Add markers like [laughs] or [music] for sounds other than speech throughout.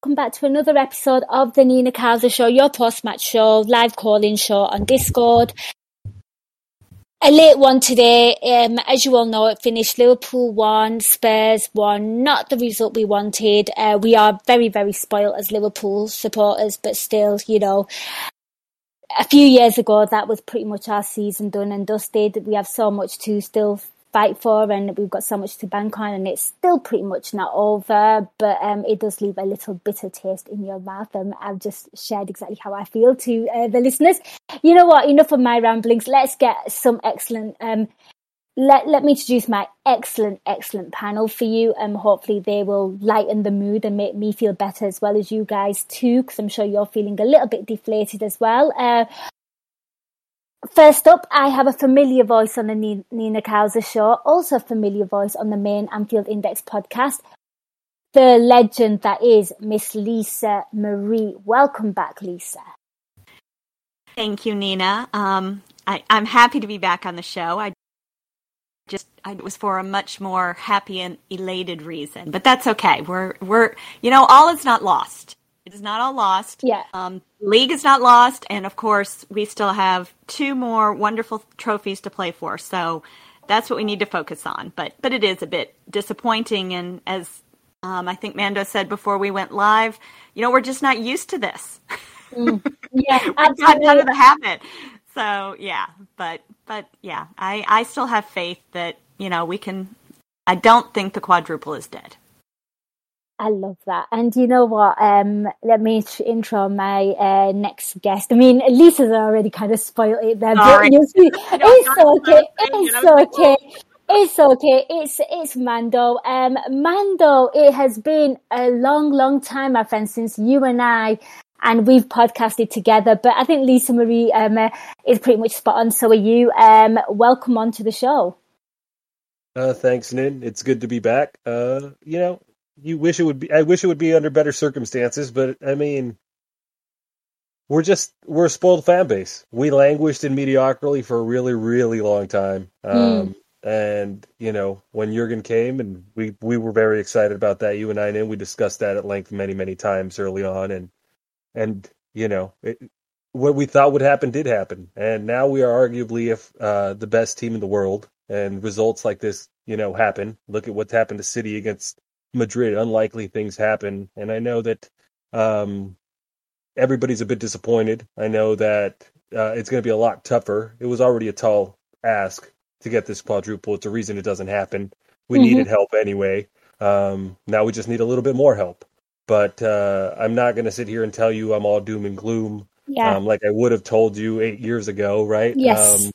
Welcome back to another episode of the Nina Kauser Show, your post-match show, live calling show on Discord. A late one today. Um, as you all know, it finished Liverpool one, Spurs one. Not the result we wanted. Uh, we are very, very spoilt as Liverpool supporters, but still, you know, a few years ago, that was pretty much our season done and dusted. We have so much to still fight for and we've got so much to bank on and it's still pretty much not over but um, it does leave a little bitter taste in your mouth and I've just shared exactly how I feel to uh, the listeners you know what enough of my ramblings let's get some excellent um, let, let me introduce my excellent, excellent panel for you. Um, hopefully they will lighten the mood and make me feel better as well as you guys too, because I'm sure you're feeling a little bit deflated as well. Uh, First up, I have a familiar voice on the Nina Kauser show, also a familiar voice on the main Anfield Index podcast, the legend that is Miss Lisa Marie. Welcome back, Lisa. Thank you, Nina. Um, I, am happy to be back on the show. I just I, it was for a much more happy and elated reason, but that's okay. We're we're you know all is not lost. It is not all lost. Yeah. Um, league is not lost, and of course, we still have two more wonderful trophies to play for. So that's what we need to focus on. But but it is a bit disappointing, and as um, I think Mando said before we went live, you know, we're just not used to this. Mm. Yeah, [laughs] we've gotten out of the habit. So yeah, but but yeah, I I still have faith that you know we can. I don't think the quadruple is dead. I love that. And you know what? Um, let me intro my uh, next guest. I mean, Lisa's already kind of spoiled it there, Sorry. but you see, [laughs] it's okay. It's okay. It's okay. It's it's Mando. Um, Mando. It has been a long, long time, my friend, since you and I, and we've podcasted together. But I think Lisa Marie um, uh, is pretty much spot on. So are you? Um, welcome on to the show. Uh, thanks, Nin. It's good to be back. Uh, you know, you wish it would be. I wish it would be under better circumstances, but I mean, we're just we're a spoiled fan base. We languished in mediocrity for a really, really long time. Hmm. Um, And you know, when Jurgen came, and we we were very excited about that. You and I, and we discussed that at length many, many times early on, and and you know, it, what we thought would happen did happen, and now we are arguably if uh, the best team in the world. And results like this, you know, happen. Look at what's happened to City against Madrid, unlikely things happen, and I know that um, everybody's a bit disappointed. I know that uh, it's going to be a lot tougher. It was already a tall ask to get this quadruple. It's a reason it doesn't happen. We mm-hmm. needed help anyway. Um, now we just need a little bit more help. But uh, I'm not going to sit here and tell you I'm all doom and gloom. Yeah. Um, like I would have told you eight years ago, right? Yes. Um,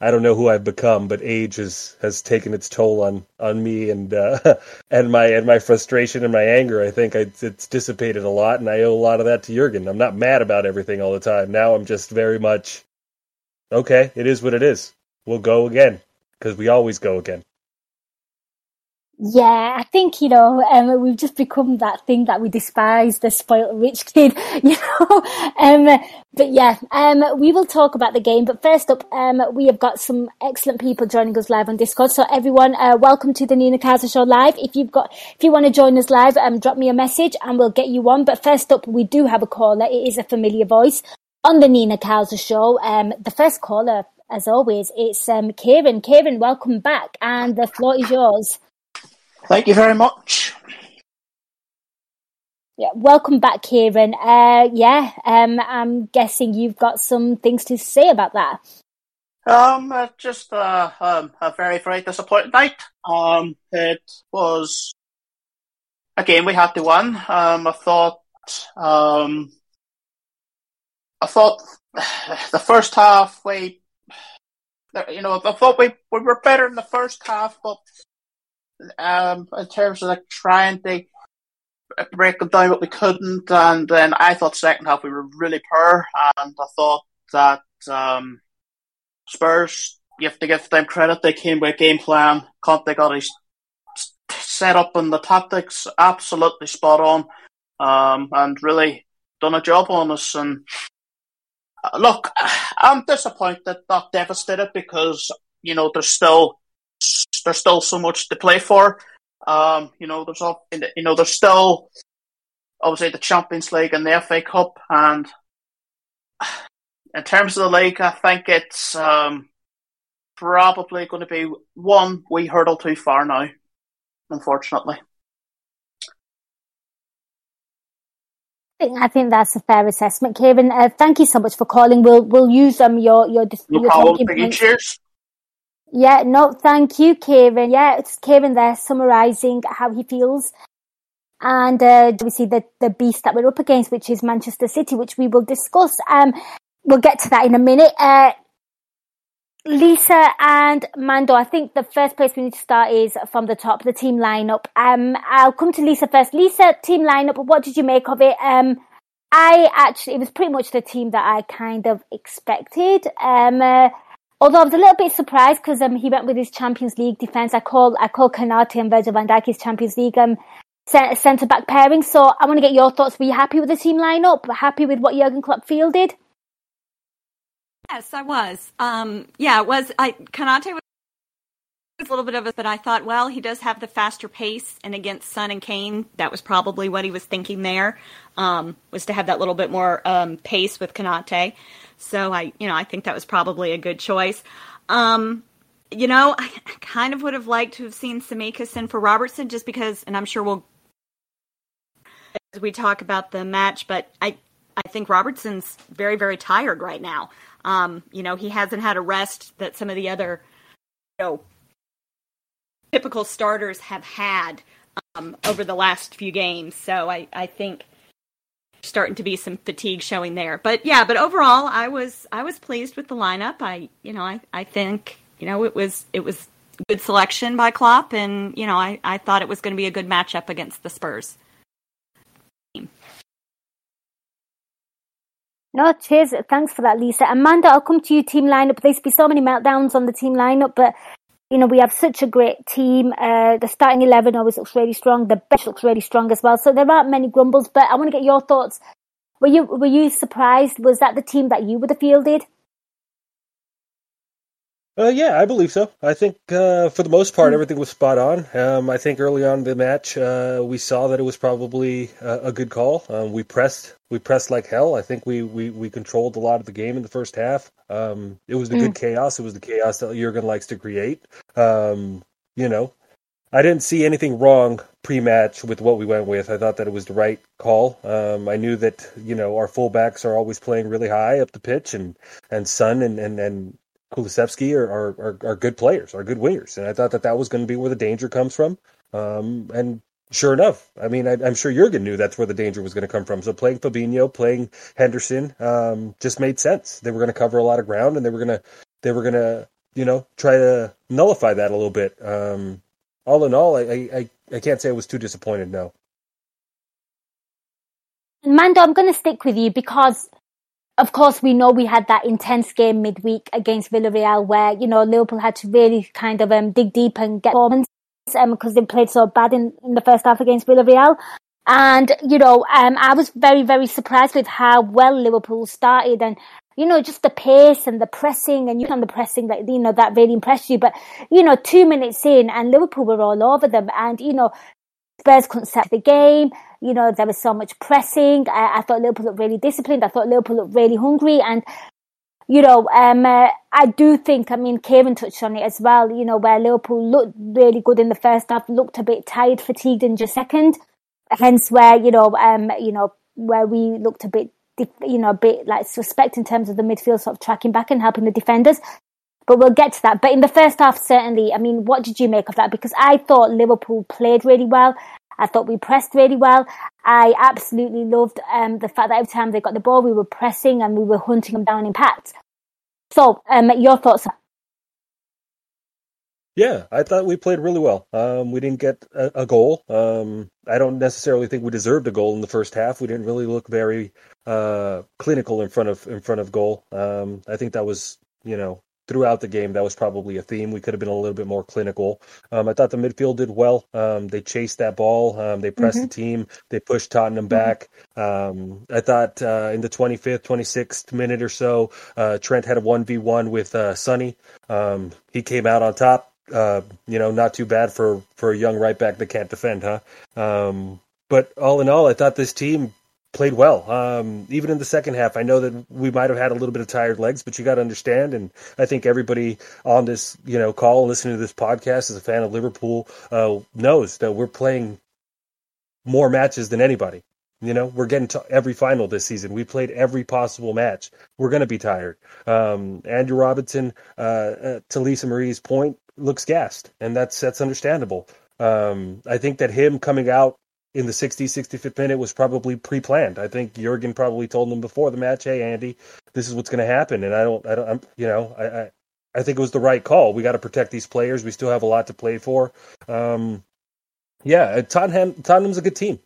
I don't know who I've become, but age has has taken its toll on on me and uh, [laughs] and my and my frustration and my anger. I think I, it's dissipated a lot, and I owe a lot of that to Jurgen. I'm not mad about everything all the time. Now I'm just very much okay. It is what it is. We'll go again because we always go again. Yeah, I think you know um, we've just become that thing that we despise, the spoiled rich kid, [laughs] you know. Um, but yeah, um, we will talk about the game. But first up, um, we have got some excellent people joining us live on Discord. So everyone, uh, welcome to the Nina Kauser Show live. If you've got, if you want to join us live, um, drop me a message and we'll get you on. But first up, we do have a caller. It is a familiar voice on the Nina Kauser Show. Um, the first caller, as always, it's Kieran. Kieran, welcome back, and the floor is yours. Thank you very much. Yeah, welcome back, Kieran. Uh, yeah, um, I'm guessing you've got some things to say about that. Um, uh, just uh, um, a very, very disappointing night. Um, it was a game we had to win. Um, I thought, um, I thought [sighs] the first half we, you know, I thought we, we were better in the first half, but um, in terms of like trying to break them down, but we couldn't. And then I thought second half we were really poor, and I thought that um, Spurs, you have to give them credit. They came with a game plan. Conte got his set up and the tactics absolutely spot on, um, and really done a job on us. And uh, look, [sighs] I'm disappointed, not devastated, because you know there's still there's still so much to play for. Um, you know, there's all, you know, there's still obviously the Champions League and the FA Cup, and [sighs] in terms of the league, I think it's um, probably going to be one we hurdle too far now, unfortunately. I think that's a fair assessment, Kevin. Uh, thank you so much for calling. We'll we'll use um your your no your problem. Cheers. Yeah, no, thank you, Kevin. Yeah, it's Kevin there summarising how he feels. And uh, we see the, the beast that we're up against, which is Manchester City, which we will discuss. Um, we'll get to that in a minute. Uh, Lisa and Mando, I think the first place we need to start is from the top, the team lineup. Um, I'll come to Lisa first. Lisa, team lineup, what did you make of it? Um, I actually, it was pretty much the team that I kind of expected. Um, uh, Although I was a little bit surprised because um, he went with his Champions League defence. I call I call Konate and Virgil van Dijk his Champions League um, centre back pairing. So I want to get your thoughts. Were you happy with the team lineup? Happy with what Jurgen Klopp fielded? Yes, I was. Um, yeah, it was. I Konate was a little bit of it, but I thought, well, he does have the faster pace, and against Son and Kane, that was probably what he was thinking there, um, was to have that little bit more um, pace with Konate. So I, you know, I think that was probably a good choice. Um, you know, I kind of would have liked to have seen Tsimikas in for Robertson just because, and I'm sure we'll, as we talk about the match, but I, I think Robertson's very, very tired right now. Um, you know, he hasn't had a rest that some of the other, you know, typical starters have had um, over the last few games. So I, I think starting to be some fatigue showing there. But yeah, but overall, I was I was pleased with the lineup. I you know I I think you know it was it was good selection by Klopp, and you know I I thought it was going to be a good matchup against the Spurs. No, cheers. Thanks for that, Lisa. Amanda, I'll come to you, team lineup. There's so many meltdowns on the team lineup, but you know, we have such a great team. Uh, the starting 11 always looks really strong. The bench looks really strong as well. So there aren't many grumbles, but I want to get your thoughts. Were you, were you surprised? Was that the team that you would have fielded? Uh, yeah, I believe so. I think uh, for the most part, hmm. everything was spot on. Um, I think early on in the match, uh, we saw that it was probably a, a good call. Um, we pressed, we pressed like hell. I think we, we, we controlled a lot of the game in the first half. Um, it was the mm. good chaos. It was the chaos that Jurgen likes to create. Um, you know, I didn't see anything wrong pre-match with what we went with. I thought that it was the right call. Um, I knew that you know our fullbacks are always playing really high up the pitch, and and Son and and and Kulusevski are, are, are, are, good players, are good wingers. And I thought that that was going to be where the danger comes from. Um, and sure enough, I mean, I, am sure Jurgen knew that's where the danger was going to come from. So playing Fabinho, playing Henderson, um, just made sense. They were going to cover a lot of ground and they were going to, they were going to, you know, try to nullify that a little bit. Um, all in all, I, I, I can't say I was too disappointed. No. Mando, I'm going to stick with you because of course, we know we had that intense game midweek against Villarreal where, you know, Liverpool had to really kind of um, dig deep and get performance um, because they played so bad in, in the first half against Villarreal. And, you know, um, I was very, very surprised with how well Liverpool started and, you know, just the pace and the pressing and you on the pressing that, you know, that really impressed you. But, you know, two minutes in and Liverpool were all over them and, you know, Spurs couldn't set the game. You know, there was so much pressing. I, I thought Liverpool looked really disciplined. I thought Liverpool looked really hungry. And, you know, um, uh, I do think, I mean, Kevin touched on it as well, you know, where Liverpool looked really good in the first half, looked a bit tired, fatigued in just second. hence where you know, um, you know, where we looked a bit, you know, a bit like suspect in terms of the midfield sort of tracking back and helping the defenders. But we'll get to that. But in the first half, certainly, I mean, what did you make of that? Because I thought Liverpool played really well. I thought we pressed really well. I absolutely loved um, the fact that every time they got the ball, we were pressing and we were hunting them down in packs. So, um, your thoughts? Yeah, I thought we played really well. Um, we didn't get a, a goal. Um, I don't necessarily think we deserved a goal in the first half. We didn't really look very uh, clinical in front of in front of goal. Um, I think that was you know throughout the game, that was probably a theme. We could have been a little bit more clinical. Um, I thought the midfield did well. Um, they chased that ball. Um, they pressed mm-hmm. the team. They pushed Tottenham mm-hmm. back. Um, I thought uh, in the 25th, 26th minute or so, uh, Trent had a 1v1 with uh, Sonny. Um, he came out on top. Uh, you know, not too bad for, for a young right back that can't defend, huh? Um, but all in all, I thought this team played well. Um, even in the second half, I know that we might have had a little bit of tired legs, but you got to understand, and I think everybody on this, you know, call listening to this podcast as a fan of Liverpool uh, knows that we're playing more matches than anybody. You know, we're getting to every final this season. We played every possible match. We're going to be tired. Um, Andrew Robertson, uh, uh, to Lisa Marie's point, looks gassed, and that's that's understandable. Um, I think that him coming out in the 60, 65th minute was probably pre-planned. I think Jurgen probably told them before the match, "Hey, Andy, this is what's going to happen." And I don't, I don't, I'm, you know, I, I, I think it was the right call. We got to protect these players. We still have a lot to play for. Um, yeah, Tottenham, Tottenham's a good team.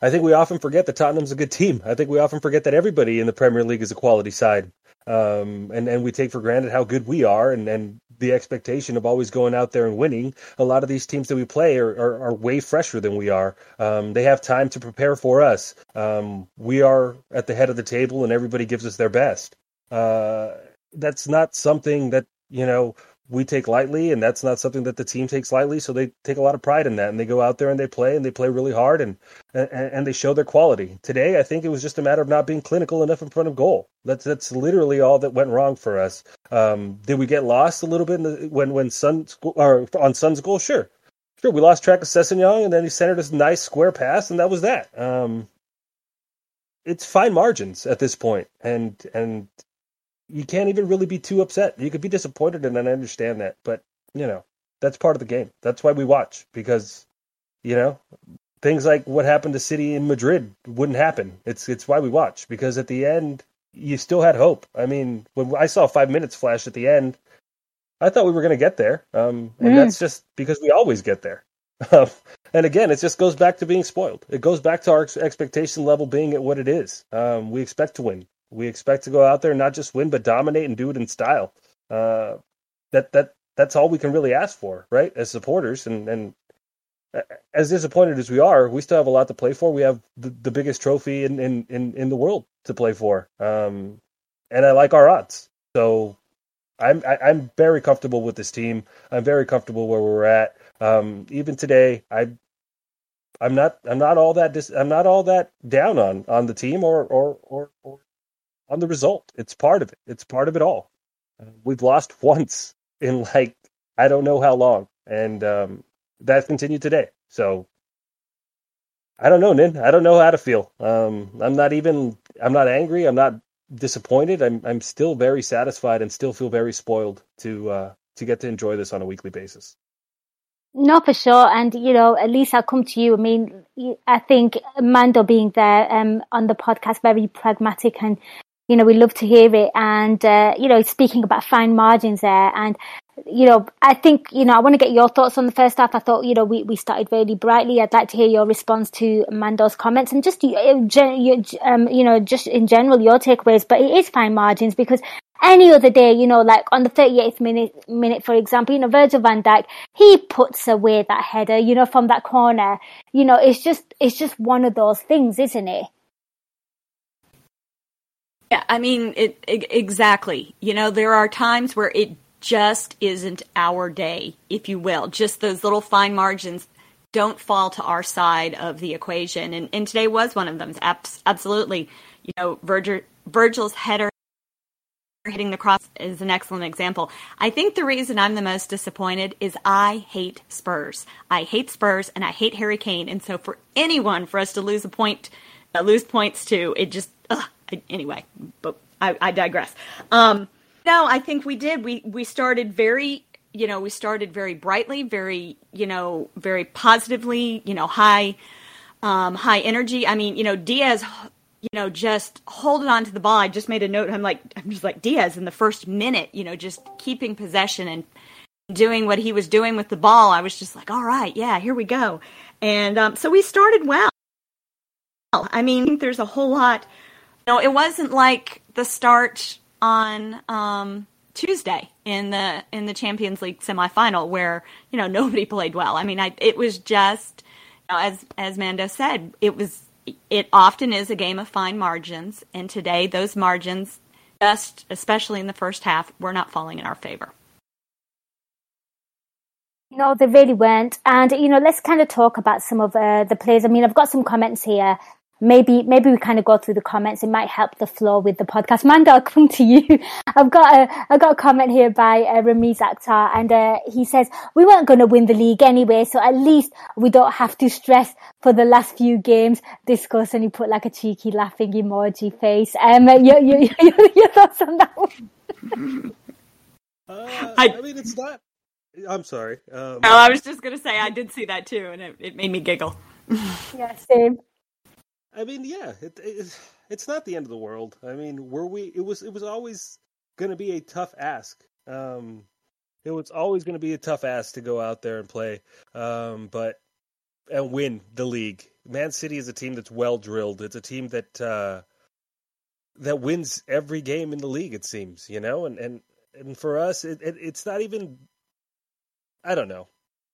I think we often forget that Tottenham's a good team. I think we often forget that everybody in the Premier League is a quality side um, and and we take for granted how good we are, and and the expectation of always going out there and winning. A lot of these teams that we play are are, are way fresher than we are. Um, they have time to prepare for us. Um, we are at the head of the table, and everybody gives us their best. Uh, that's not something that you know we take lightly, and that's not something that the team takes lightly. So they take a lot of pride in that, and they go out there and they play, and they play really hard, and and, and they show their quality. Today, I think it was just a matter of not being clinical enough in front of goal. That's that's literally all that went wrong for us. Um, did we get lost a little bit the, when when Son or on Son's goal? Sure, sure. We lost track of Sessegnon, and then he centered a nice square pass, and that was that. Um, it's fine margins at this point, and and you can't even really be too upset. You could be disappointed, and I understand that, but you know that's part of the game. That's why we watch because you know things like what happened to City in Madrid wouldn't happen. It's it's why we watch because at the end you still had hope. I mean, when I saw five minutes flash at the end, I thought we were going to get there, um, and mm. that's just because we always get there. and again, it just goes back to being spoiled. It goes back to our expectation level being at what it is. Um, we expect to win. We expect to go out there and not just win, but dominate and do it in style. Uh, that that that's all we can really ask for, right? As supporters, and and as disappointed as we are, we still have a lot to play for. We have the, the biggest trophy in, in, in, in, the world to play for, um, and I like our odds. So I'm I, am i am very comfortable with this team. I'm very comfortable where we're at. Um, even today, I I'm not I'm not all that dis, I'm not all that down on on the team or or or, or on the result. It's part of it. It's part of it all. Uh, we've lost [laughs] once in like I don't know how long, and um, that continued today. So I don't know, Nin. I don't know how to feel. Um, I'm not even. I'm not angry. I'm not disappointed. I'm. I'm still very satisfied and still feel very spoiled to uh, to get to enjoy this on a weekly basis. No, for sure. And, you know, at least I'll come to you. I mean, I think Mando being there um, on the podcast, very pragmatic and you know, we love to hear it. And, uh, you know, speaking about fine margins there. And, you know, I think, you know, I want to get your thoughts on the first half. I thought, you know, we, we started really brightly. I'd like to hear your response to Mando's comments and just, um, you know, just in general, your takeaways. But it is fine margins because any other day, you know, like on the 38th minute, minute, for example, you know, Virgil van Dijk, he puts away that header, you know, from that corner. You know, it's just, it's just one of those things, isn't it? Yeah, I mean, it, it, exactly. You know, there are times where it just isn't our day, if you will. Just those little fine margins don't fall to our side of the equation, and, and today was one of them. Absolutely, you know, Virgil, Virgil's header hitting the cross is an excellent example. I think the reason I'm the most disappointed is I hate Spurs. I hate Spurs and I hate Harry Kane. And so for anyone, for us to lose a point, uh, lose points to, it just, ugh, anyway, but I, I digress. Um, no, I think we did. We, we started very, you know, we started very brightly, very, you know, very positively, you know, high, um, high energy. I mean, you know, Diaz you know, just holding on to the ball. I just made a note. I'm like, I'm just like Diaz in the first minute, you know, just keeping possession and doing what he was doing with the ball. I was just like, all right, yeah, here we go. And um, so we started well. I mean, there's a whole lot. Know, it wasn't like the start on um, Tuesday in the in the Champions League semifinal where you know [laughs] nobody played well. I mean, I, it was just you know, as as Mando said, it was it often is a game of fine margins, and today those margins, just especially in the first half, were not falling in our favor. No, they really weren't. And you know, let's kind of talk about some of uh, the players. I mean, I've got some comments here maybe maybe we kind of go through the comments. It might help the flow with the podcast. Mando, I'll come to you. I've got a I've got a comment here by uh, Ramiz Akhtar, and uh, he says we weren't going to win the league anyway, so at least we don't have to stress for the last few games. Discuss, and he put like a cheeky laughing emoji face. Um, [laughs] your your your, your thoughts on that one? uh, I, I mean, it's not. I'm sorry. Um, oh, I was just going to say I did see that too, and it, it made me giggle. yeah, same. I mean, yeah, it, it, it's not the end of the world. I mean, were we? It was. It was always going to be a tough ask. Um, it was always going to be a tough ask to go out there and play, um, but and win the league. Man City is a team that's well drilled. It's a team that uh, that wins every game in the league. It seems, you know, and and and for us, it, it it's not even. I don't know.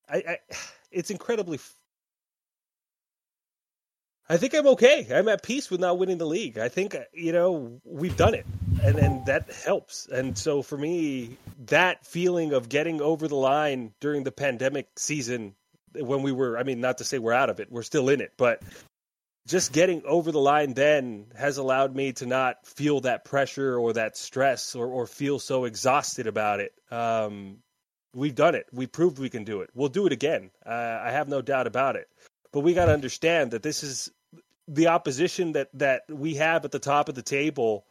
I, I it's incredibly I think I'm okay. I'm at peace with not winning the league. I think you know we've done it, and and that helps. And so for me, that feeling of getting over the line during the pandemic season, when we were, I mean, not to say we're out of it, we're still in it, but just getting over the line then has allowed me to not feel that pressure or that stress or, or feel so exhausted about it. Um, we've done it. We proved we can do it. We'll do it again. Uh, I have no doubt about it. But we got to understand that this is the opposition that that we have at the top of the table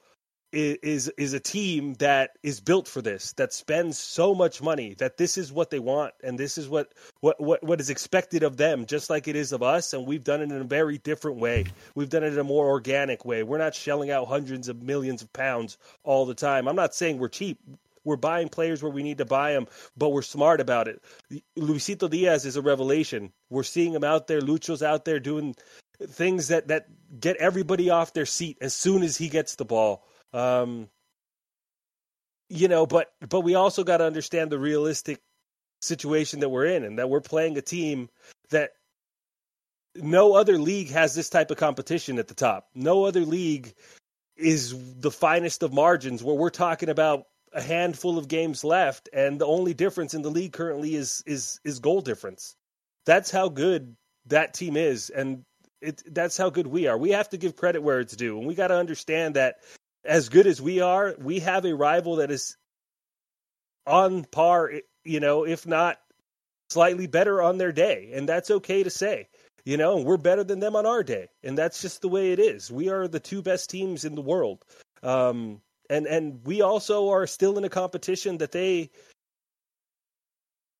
is is a team that is built for this that spends so much money that this is what they want and this is what what what, what is expected of them just like it is of us and we've done it in a very different way we've done it in a more organic way we're not shelling out hundreds of millions of pounds all the time i'm not saying we're cheap we're buying players where we need to buy them, but we're smart about it. Luisito Diaz is a revelation. We're seeing him out there. Lucho's out there doing things that that get everybody off their seat as soon as he gets the ball. Um, you know, but but we also got to understand the realistic situation that we're in, and that we're playing a team that no other league has this type of competition at the top. No other league is the finest of margins where we're talking about a handful of games left and the only difference in the league currently is is is goal difference. That's how good that team is and it, that's how good we are. We have to give credit where it's due, and we got to understand that as good as we are, we have a rival that is on par, you know, if not slightly better on their day, and that's okay to say. You know, we're better than them on our day, and that's just the way it is. We are the two best teams in the world, um, and and we also are still in a competition that they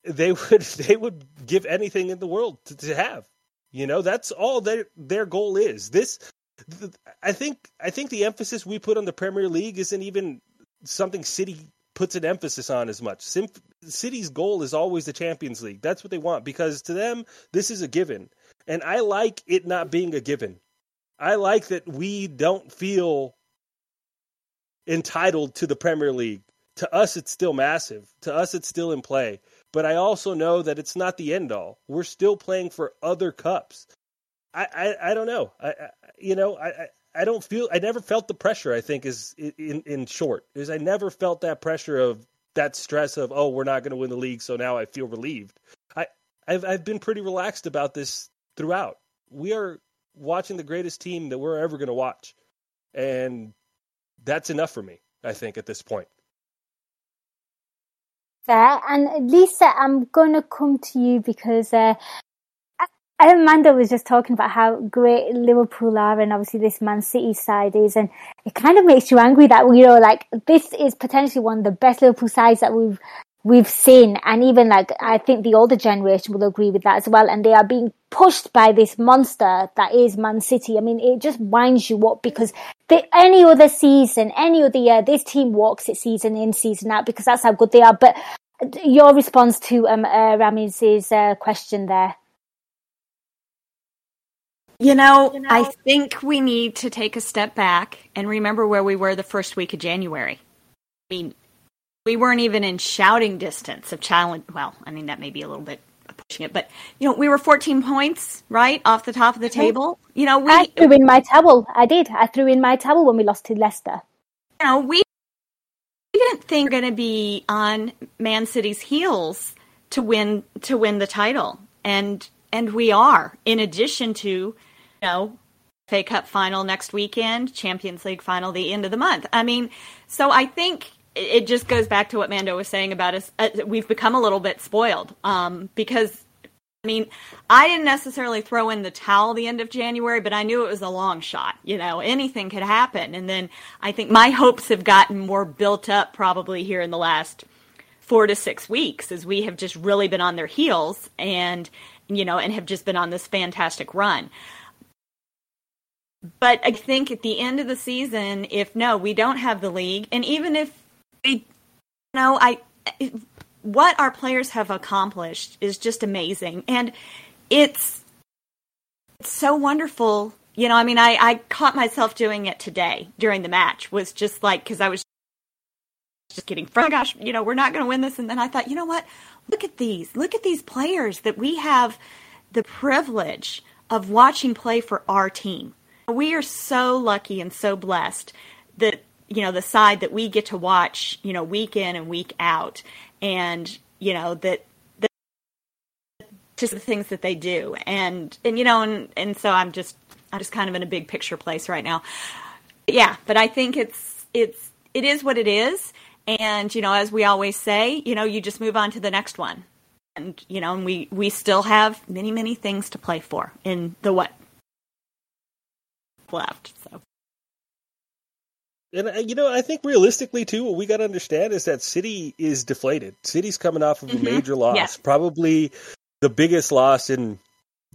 they [laughs] would they would give anything in the world to, to have you know, that's all their their goal is. This I think I think the emphasis we put on the Premier League isn't even something City puts an emphasis on as much. Sim- City's goal is always the Champions League. That's what they want because to them this is a given. And I like it not being a given. I like that we don't feel entitled to the Premier League. To us it's still massive. To us it's still in play but I also know that it's not the end all. We're still playing for other cups. I, I, I don't know. I, I you know I, I don't feel I never felt the pressure. I think is in in short is I never felt that pressure of that stress of oh we're not going to win the league so now I feel relieved. I I've I've been pretty relaxed about this throughout. We are watching the greatest team that we're ever going to watch, and that's enough for me. I think at this point. Fair. And Lisa, I'm going to come to you because uh, Amanda was just talking about how great Liverpool are and obviously this Man City side is. And it kind of makes you angry that, you know, like this is potentially one of the best Liverpool sides that we've we've seen. And even like, I think the older generation will agree with that as well. And they are being pushed by this monster that is Man City. I mean, it just winds you up because the, any other season, any other year, this team walks it season in, season out because that's how good they are. But your response to um, uh, Ramiz's uh, question there. You know, you know, I think we need to take a step back and remember where we were the first week of January. I mean, we weren't even in shouting distance of challenge. Well, I mean, that may be a little bit pushing it, but you know, we were 14 points right off the top of the table. You know, we I threw in my towel. I did. I threw in my towel when we lost to Leicester. You know, we we didn't think we're going to be on Man City's heels to win to win the title, and and we are. In addition to you know, FA Cup final next weekend, Champions League final the end of the month. I mean, so I think it just goes back to what Mando was saying about us. Uh, we've become a little bit spoiled um, because, I mean, I didn't necessarily throw in the towel the end of January, but I knew it was a long shot. You know, anything could happen. And then I think my hopes have gotten more built up probably here in the last four to six weeks as we have just really been on their heels and, you know, and have just been on this fantastic run. But I think at the end of the season, if no, we don't have the league, and even if we, you know, I, what our players have accomplished is just amazing, and it's, it's so wonderful. You know, I mean, I, I caught myself doing it today during the match. Was just like because I was just getting, oh my gosh, you know, we're not going to win this, and then I thought, you know what? Look at these, look at these players that we have the privilege of watching play for our team we are so lucky and so blessed that you know the side that we get to watch you know week in and week out and you know that just the things that they do and and you know and and so i'm just i'm just kind of in a big picture place right now yeah but i think it's it's it is what it is and you know as we always say you know you just move on to the next one and you know and we we still have many many things to play for in the what left. So. And uh, you know, I think realistically too, what we got to understand is that City is deflated. City's coming off of a mm-hmm. major loss, yeah. probably the biggest loss in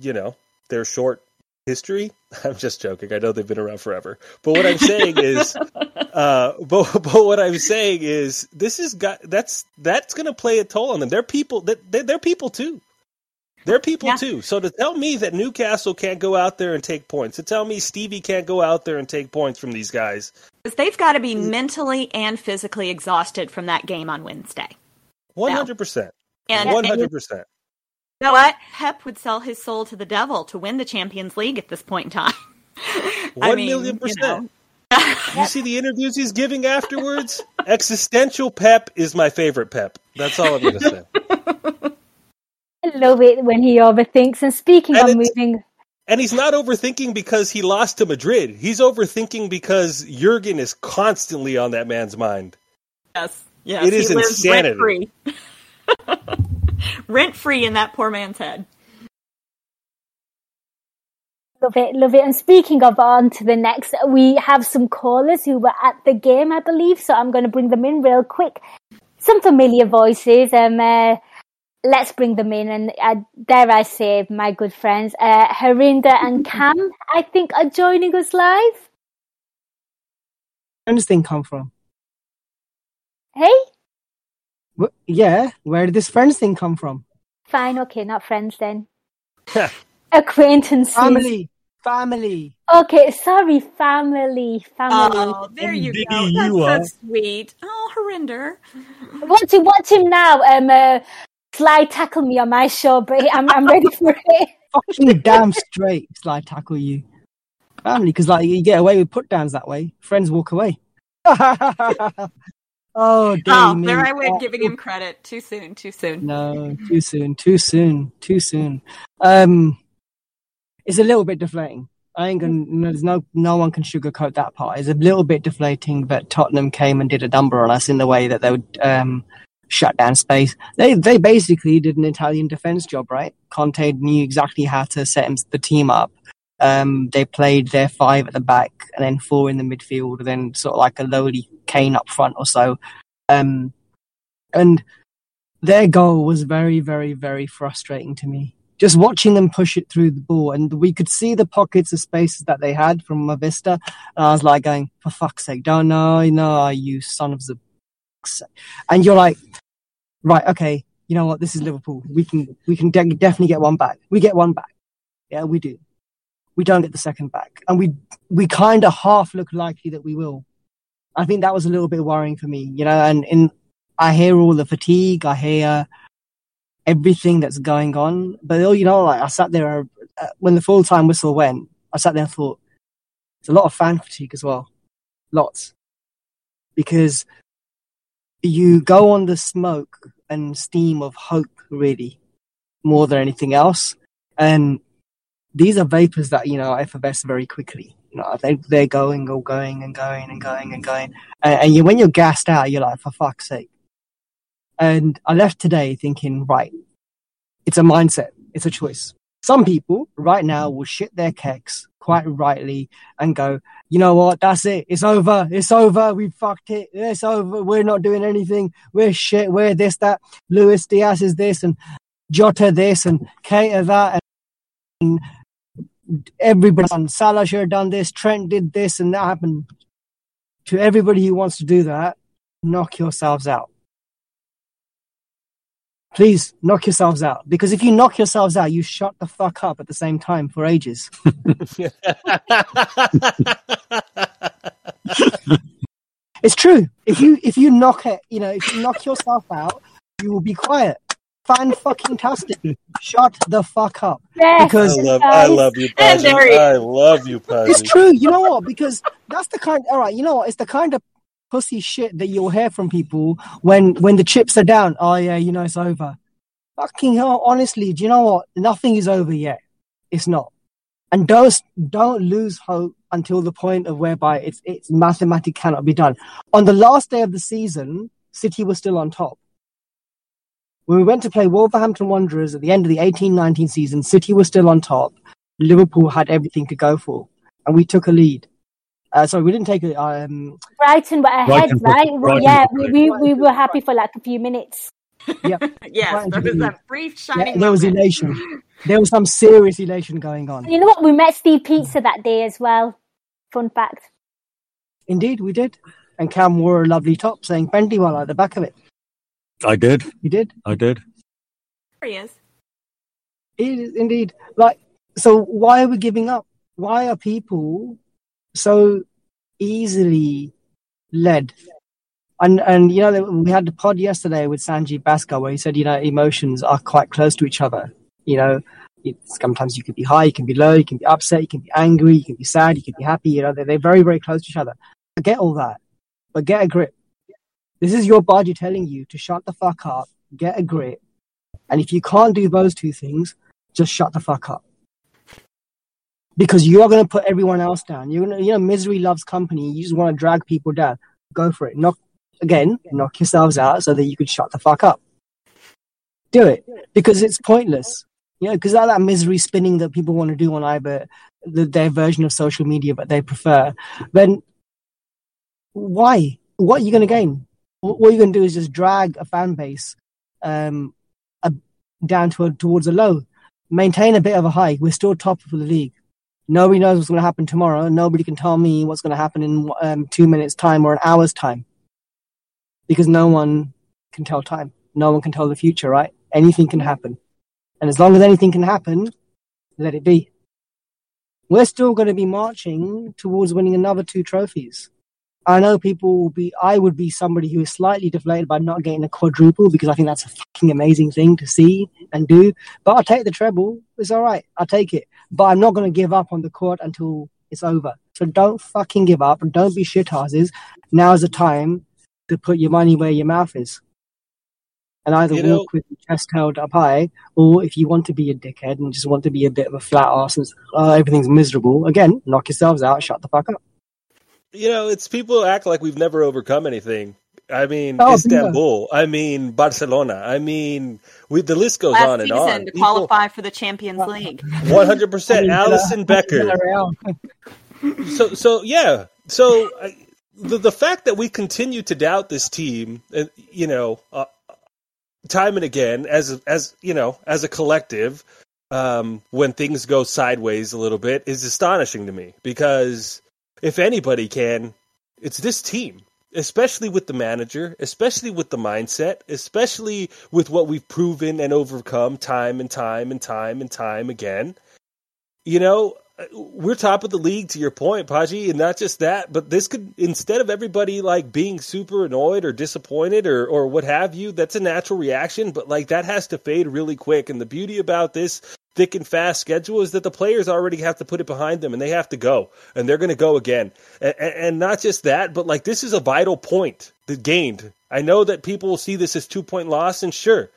you know their short history. [laughs] I'm just joking. I know they've been around forever, but what I'm saying is, [laughs] uh, [laughs] but but what I'm saying is, this is got that's that's going to play a toll on them. They're people that they're, they're people too. They're people yeah. too. So to tell me that Newcastle can't go out there and take points, to tell me Stevie can't go out there and take points from these guys, they've got to be mentally and physically exhausted from that game on Wednesday. One hundred percent. And one hundred percent. You know what? Pep would sell his soul to the devil to win the Champions League at this point in time. One [laughs] I mean, million percent. You, know. you see the interviews he's giving afterwards? Existential Pep is my favorite Pep. That's all I'm going to say. [laughs] I love it when he overthinks. And speaking and of moving. And he's not overthinking because he lost to Madrid. He's overthinking because Jurgen is constantly on that man's mind. Yes. Yes. It is insanity. Rent free. [laughs] rent free in that poor man's head. Love it, love it. And speaking of on to the next, we have some callers who were at the game, I believe. So I'm going to bring them in real quick. Some familiar voices. Um, uh, let's bring them in. And uh, dare I say, my good friends, uh, Harinder and [laughs] Cam, I think, are joining us live. Where does this thing come from? Hey? yeah, where did this friends thing come from? Fine, okay, not friends then. [laughs] Acquaintances. Family. Family. Okay, sorry, family, family. Oh, there you go. That's you so sweet. Oh, Harinder. Watch him, watch him now. Um, uh, slide tackle me on my show, but [laughs] I'm, I'm ready for it. Fucking damn straight slide tackle you. Family, because like you get away with put downs that way. Friends walk away. [laughs] oh, damn. oh, there I went giving him credit. Too soon, too soon. No, too soon, too soon, too soon. Um, it's a little bit deflating. I ain't gonna. no, There's no no one can sugarcoat that part. It's a little bit deflating that Tottenham came and did a number on us in the way that they would um, shut down space. They they basically did an Italian defense job, right? Conte knew exactly how to set him, the team up. Um, they played their five at the back and then four in the midfield, and then sort of like a lowly Kane up front or so. Um, and their goal was very, very, very frustrating to me. Just watching them push it through the ball, and we could see the pockets of spaces that they had from a vista. And I was like, going, for fuck's sake, don't know, no, you son of a. And you're like, right, okay, you know what? This is Liverpool. We can, we can de- definitely get one back. We get one back. Yeah, we do. We don't get the second back, and we we kind of half look likely that we will. I think that was a little bit worrying for me, you know. And in, I hear all the fatigue. I hear everything that's going on. But oh, you know, like I sat there uh, when the full time whistle went. I sat there and thought, it's a lot of fan fatigue as well, lots, because you go on the smoke and steam of hope, really, more than anything else. And these are vapors that you know effervesce very quickly. You know, they they're going or going and going and going and going, and, and you, when you're gassed out, you're like, for fuck's sake. And I left today thinking, right, it's a mindset, it's a choice. Some people right now will shit their kecks quite rightly and go, you know what, that's it, it's over, it's over, we fucked it, it's over, we're not doing anything, we're shit, we're this, that, Luis Diaz is this, and Jota this, and Keita that, and everybody on Salah should have done this, Trent did this, and that happened. To everybody who wants to do that, knock yourselves out please knock yourselves out. Because if you knock yourselves out, you shut the fuck up at the same time for ages. [laughs] it's true. If you if you knock it, you know, if you knock yourself out, you will be quiet. Fan fucking tastic. Shut the fuck up. Yes, Because I love, guys. I love you, [laughs] And Pudgy. I love you, Pudgy. it's true. You know what? Because that's the kind. All right. You know what? It's the kind of pussy shit that you'll hear from people when when the chips are down. Oh yeah, you know it's over. Fucking hell. Honestly, do you know what? Nothing is over yet. It's not. And don't don't lose hope until the point of whereby it's it's mathematically cannot be done. On the last day of the season, City was still on top. When we went to play Wolverhampton Wanderers at the end of the 18-19 season, City was still on top. Liverpool had everything to go for, and we took a lead. Uh, sorry, we didn't take it. Um, Brighton were ahead, Brighton right? Brighton yeah, put we, we, we were happy for like a few minutes. yeah, [laughs] Yes, Right there was the that brief shining yeah, there was elation. There was some serious elation going on. You know what? We met Steve Pizza that day as well. Fun fact. Indeed, we did. And Cam wore a lovely top saying Bendiwala at the back of it. I did. He did. I did. There he is. It is indeed. Like, so why are we giving up? Why are people so easily led? And, and, you know, we had the pod yesterday with Sanjeev Bhaskar where he said, you know, emotions are quite close to each other. You know, sometimes you can be high, you can be low, you can be upset, you can be angry, you can be sad, you can be happy. You know, they're, they're very, very close to each other. I get all that, but get a grip. This is your body telling you to shut the fuck up, get a grip. And if you can't do those two things, just shut the fuck up. Because you are going to put everyone else down. You're going to, you know, misery loves company. You just want to drag people down. Go for it. Knock, again, knock yourselves out so that you can shut the fuck up. Do it. Because it's pointless. You know, because that, that misery spinning that people want to do on either the, their version of social media, but they prefer, then why? What are you going to gain? What what you're going to do is just drag a fan base um, a, down to a, towards a low. Maintain a bit of a high. We're still top of the league. Nobody knows what's going to happen tomorrow. Nobody can tell me what's going to happen in um, two minutes' time or an hour's time. Because no one can tell time. No one can tell the future, right? Anything can happen. And as long as anything can happen, let it be. We're still going to be marching towards winning another two trophies. I know people will be, I would be somebody who is slightly deflated by not getting a quadruple because I think that's a fucking amazing thing to see and do. But I'll take the treble. It's all right. I'll take it. But I'm not going to give up on the court until it's over. So don't fucking give up and don't be shithouses. Now's the time to put your money where your mouth is. and either You walk know- with your chest held up high, or if you want to be a dickhead and just want to be a bit of a flat ass and uh, everything's miserable, again, knock yourselves out, shut the fuck up. You know, it's people act like we've never overcome anything. I mean, Oh, Istanbul. I mean, Barcelona. I mean, we, the list goes Last on and on. to qualify for the Champions League. [laughs] One hundred percent. Alisson Becker. so so yeah so uh, the the fact that we continue to doubt this team uh, you know uh, time and again as as you know as a collective um when things go sideways a little bit is astonishing to me because if anybody can it's this team especially with the manager especially with the mindset especially with what we've proven and overcome time and time and time and time again you know, we're top of the league to your point, Baji, and not just that, but this could instead of everybody like being super annoyed or disappointed or or what have you, that's a natural reaction, but like that has to fade really quick. And the beauty about this thick and fast schedule is that the players already have to put it behind them and they have to go and they're going to go again. And, and not just that, but like this is a vital point that gained. I know that people will see this as two point loss, and sure,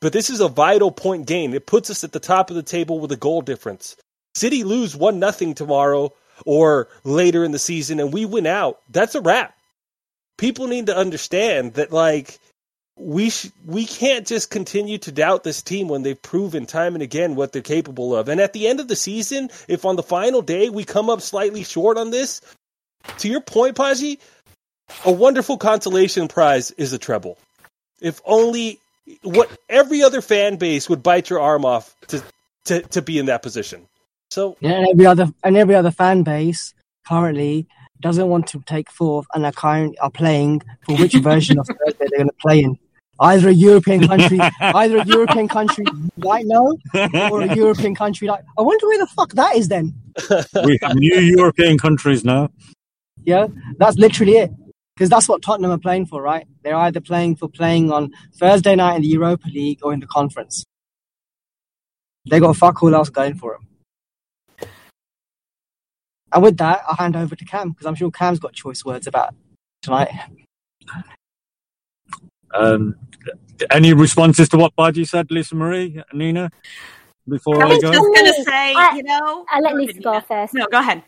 but this is a vital point gain. It puts us at the top of the table with a goal difference. City lose one nothing tomorrow or later in the season and we win out, that's a wrap. People need to understand that like we sh- we can't just continue to doubt this team when they've proven time and again what they're capable of. And at the end of the season, if on the final day we come up slightly short on this, to your point, Baji, a wonderful consolation prize is a treble. If only what every other fan base would bite your arm off to to, to be in that position. So Yeah, and every other and every other fan base currently doesn't want to take fourth and are current are playing for which [laughs] version of Thursday they're going to play in. Either a European [laughs] country, either a European country like no, or a European country like. I wonder where the fuck that is then. we have new European countries now. Yeah, that's literally it. Because that's what Tottenham are playing for, right? They're either playing for playing on Thursday night in the Europa League or in the conference. They got a fuck all else going for them. And with that, I'll hand over to Cam because I'm sure Cam's got choice words about tonight. Um, any responses to what Baji said, Lisa Marie, Nina, before I I was go? just going to say, I- you know. I'll let Lisa go Nina. first. No, go ahead.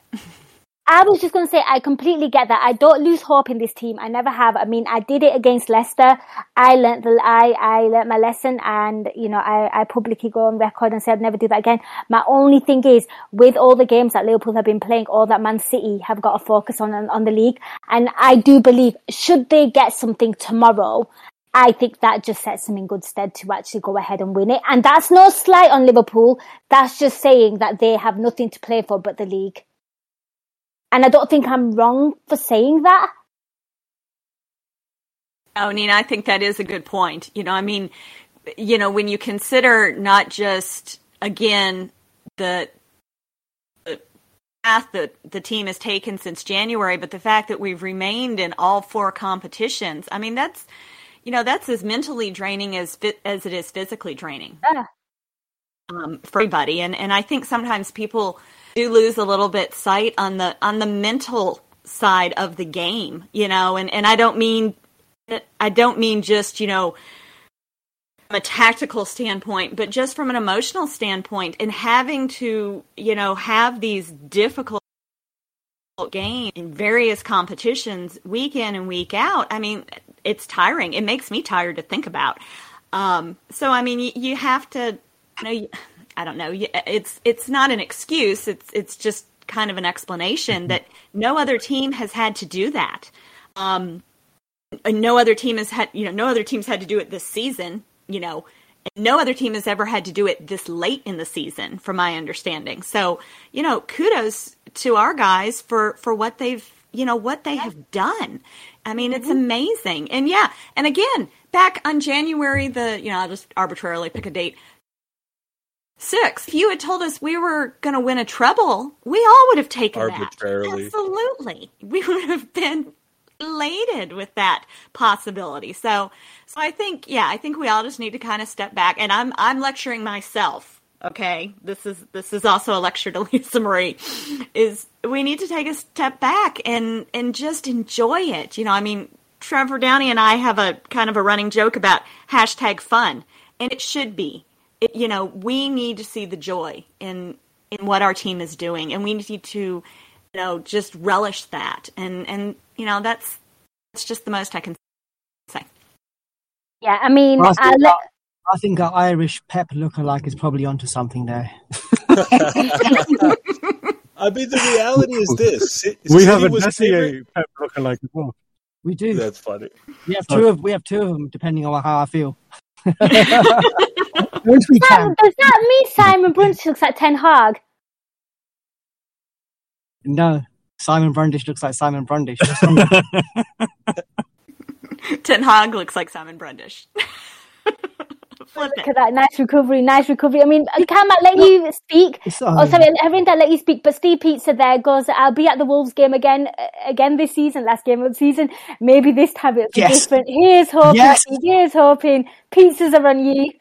I was just going to say, I completely get that. I don't lose hope in this team. I never have. I mean, I did it against Leicester. I learnt the, I, I learnt my lesson and, you know, I, I publicly go on record and say I'd never do that again. My only thing is, with all the games that Liverpool have been playing, all that Man City have got to focus on, on, on the league. And I do believe, should they get something tomorrow, I think that just sets them in good stead to actually go ahead and win it. And that's no slight on Liverpool. That's just saying that they have nothing to play for but the league. And I don't think I'm wrong for saying that. Oh, Nina, I think that is a good point. You know, I mean, you know, when you consider not just again the, the path that the team has taken since January, but the fact that we've remained in all four competitions. I mean, that's you know that's as mentally draining as fit, as it is physically draining Yeah. um, for everybody. And and I think sometimes people do lose a little bit sight on the on the mental side of the game, you know. And and I don't mean I don't mean just you know from a tactical standpoint, but just from an emotional standpoint, and having to you know have these difficult games in various competitions week in and week out. I mean, it's tiring. It makes me tired to think about. Um, so I mean, you, you have to, you know, you, I don't know. It's it's not an excuse. It's it's just kind of an explanation that no other team has had to do that. Um, and no other team has had, you know, no other teams had to do it this season. You know, and no other team has ever had to do it this late in the season, from my understanding. So, you know, kudos to our guys for for what they've, you know, what they have done. I mean, it's mm-hmm. amazing. And yeah, and again, back on January the, you know, I'll just arbitrarily pick a date. Six. If you had told us we were going to win a treble, we all would have taken Arbitrarily. that. Absolutely, we would have been elated with that possibility. So, so I think, yeah, I think we all just need to kind of step back. And I'm, I'm lecturing myself. Okay, this is this is also a lecture to Lisa Marie. Is we need to take a step back and and just enjoy it. You know, I mean, Trevor Downey and I have a kind of a running joke about hashtag fun, and it should be. It, you know, we need to see the joy in in what our team is doing, and we need to, you know, just relish that. And and you know, that's that's just the most I can say. Yeah, I mean, I uh, think, I think our Irish Pep lookalike is probably onto something there. [laughs] [laughs] I mean, the reality is [laughs] this: Ci- We have City a was Nessie favorite- Pep lookalike as well. We do. That's funny. We have two of we have two of them, depending on how I feel. [laughs] Once we Sam, can. does that mean Simon Brundish looks like Ten Hag? No, Simon Brundish looks like Simon Brundish. [laughs] Ten Hag looks like Simon Brundish. Flip Look it. at that, nice recovery, nice recovery. I mean, Cam, I'll let you speak. It's Oh, sorry, Harinder, I'll let you speak. But Steve Pizza there goes, I'll be at the Wolves game again, uh, again this season, last game of the season. Maybe this time it'll be Yes. different. Here's hoping, Yes. Here's hoping. Pizzas are on you.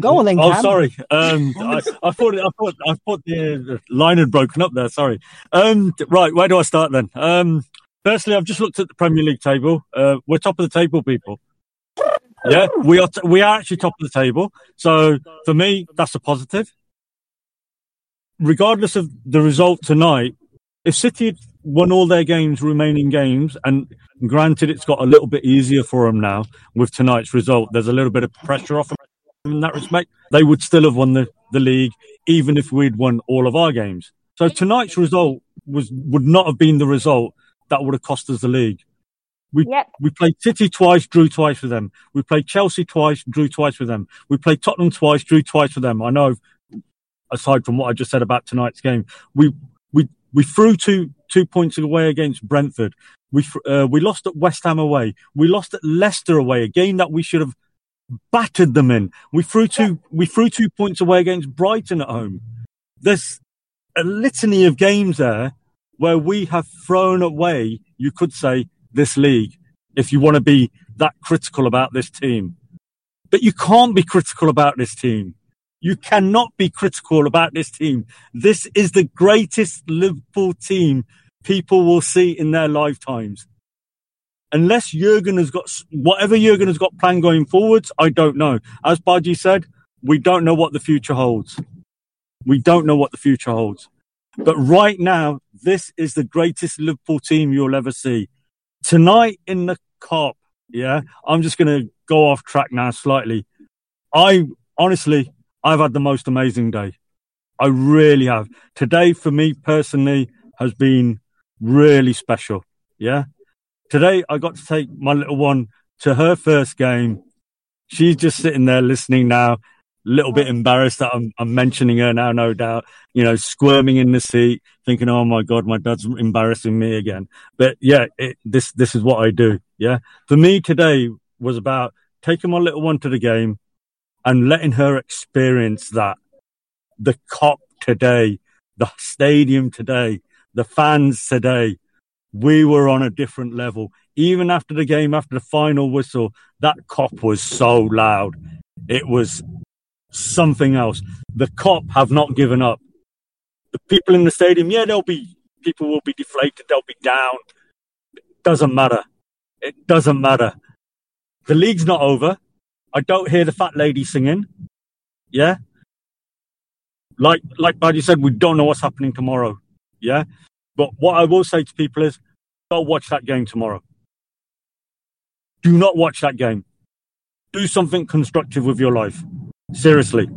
Go on then, Oh, sorry. Um, [laughs] I, I thought I thought I thought the line had broken up there. Sorry. Um, right, where do I start then? Um, firstly, I've just looked at the Premier League table. Uh, we're top of the table, people. Yeah, we are. T- we are actually top of the table. So for me, that's a positive. Regardless of the result tonight, if City had won all their games, remaining games, and granted, it's got a little bit easier for them now with tonight's result. There's a little bit of pressure off them in that respect, they would still have won the, the league, even if we'd won all of our games. So tonight's result was would not have been the result that would have cost us the league. We Yep. we played City twice, drew twice with them. We played Chelsea twice, drew twice with them. We played Tottenham twice, drew twice with them. I know, aside from what I just said about tonight's game, we we we threw two two points away against Brentford. We uh, we lost at West Ham away. We lost at Leicester away, a game that we should have battered them in. We threw two we threw two points away against Brighton at home. There's a litany of games there where we have thrown away, you could say, this league, if you want to be that critical about this team. But you can't be critical about this team. You cannot be critical about this team. This is the greatest Liverpool team people will see in their lifetimes unless Jurgen has got whatever Jurgen has got planned going forwards, I don't know. As Baji said, we don't know what the future holds. We don't know what the future holds. But right now, this is the greatest Liverpool team you'll ever see. Tonight in the Kop, yeah, I'm just going to go off track now slightly. I honestly, I've had the most amazing day. I really have. Today, for me personally, has been really special. Yeah. Today, I got to take my little one to her first game. She's just sitting there listening now, little bit embarrassed that I'm, I'm mentioning her now, no doubt, you know, squirming in the seat, thinking, oh my God, my dad's embarrassing me again. But yeah, it, this, this is what I do. Yeah. For me today was about taking my little one to the game and letting her experience that. The Kop today, the stadium today, the fans today, we were on a different level. Even after the game, after the final whistle, that Kop was so loud. It was something else. The Kop have not given up. The people in the stadium, yeah, they'll be people will be deflated, they'll be down. It Doesn't matter. It doesn't matter. The league's not over. I don't hear the fat lady singing. Yeah. Like like Buddy said, we don't know what's happening tomorrow. Yeah. But what I will say to people is don't watch that game tomorrow. Do not watch that game. Do something constructive with your life. Seriously.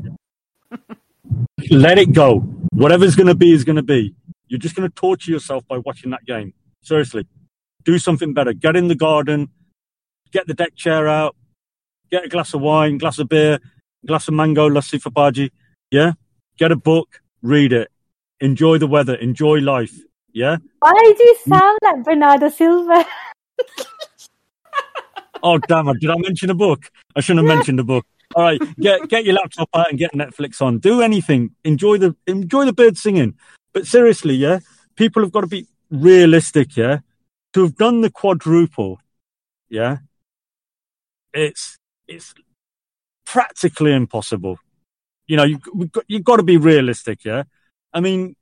Let it go. Whatever's going to be is going to be. You're just going to torture yourself by watching that game. Seriously. Do something better. Get in the garden. Get the deck chair out. Get a glass of wine, glass of beer, glass of mango lassi for Baji. Yeah? Get a book. Read it. Enjoy the weather. Enjoy life. Yeah? Why do you sound like Bernardo Silva? Oh damn it! Did I mention a book? I shouldn't have mentioned a book. All right, get get your laptop out and get Netflix on. Do anything. Enjoy the enjoy the birds singing. But seriously, yeah, people have got to be realistic. Yeah, to have done the quadruple, yeah, it's it's practically impossible. You know, you you've got to be realistic. Yeah, I mean,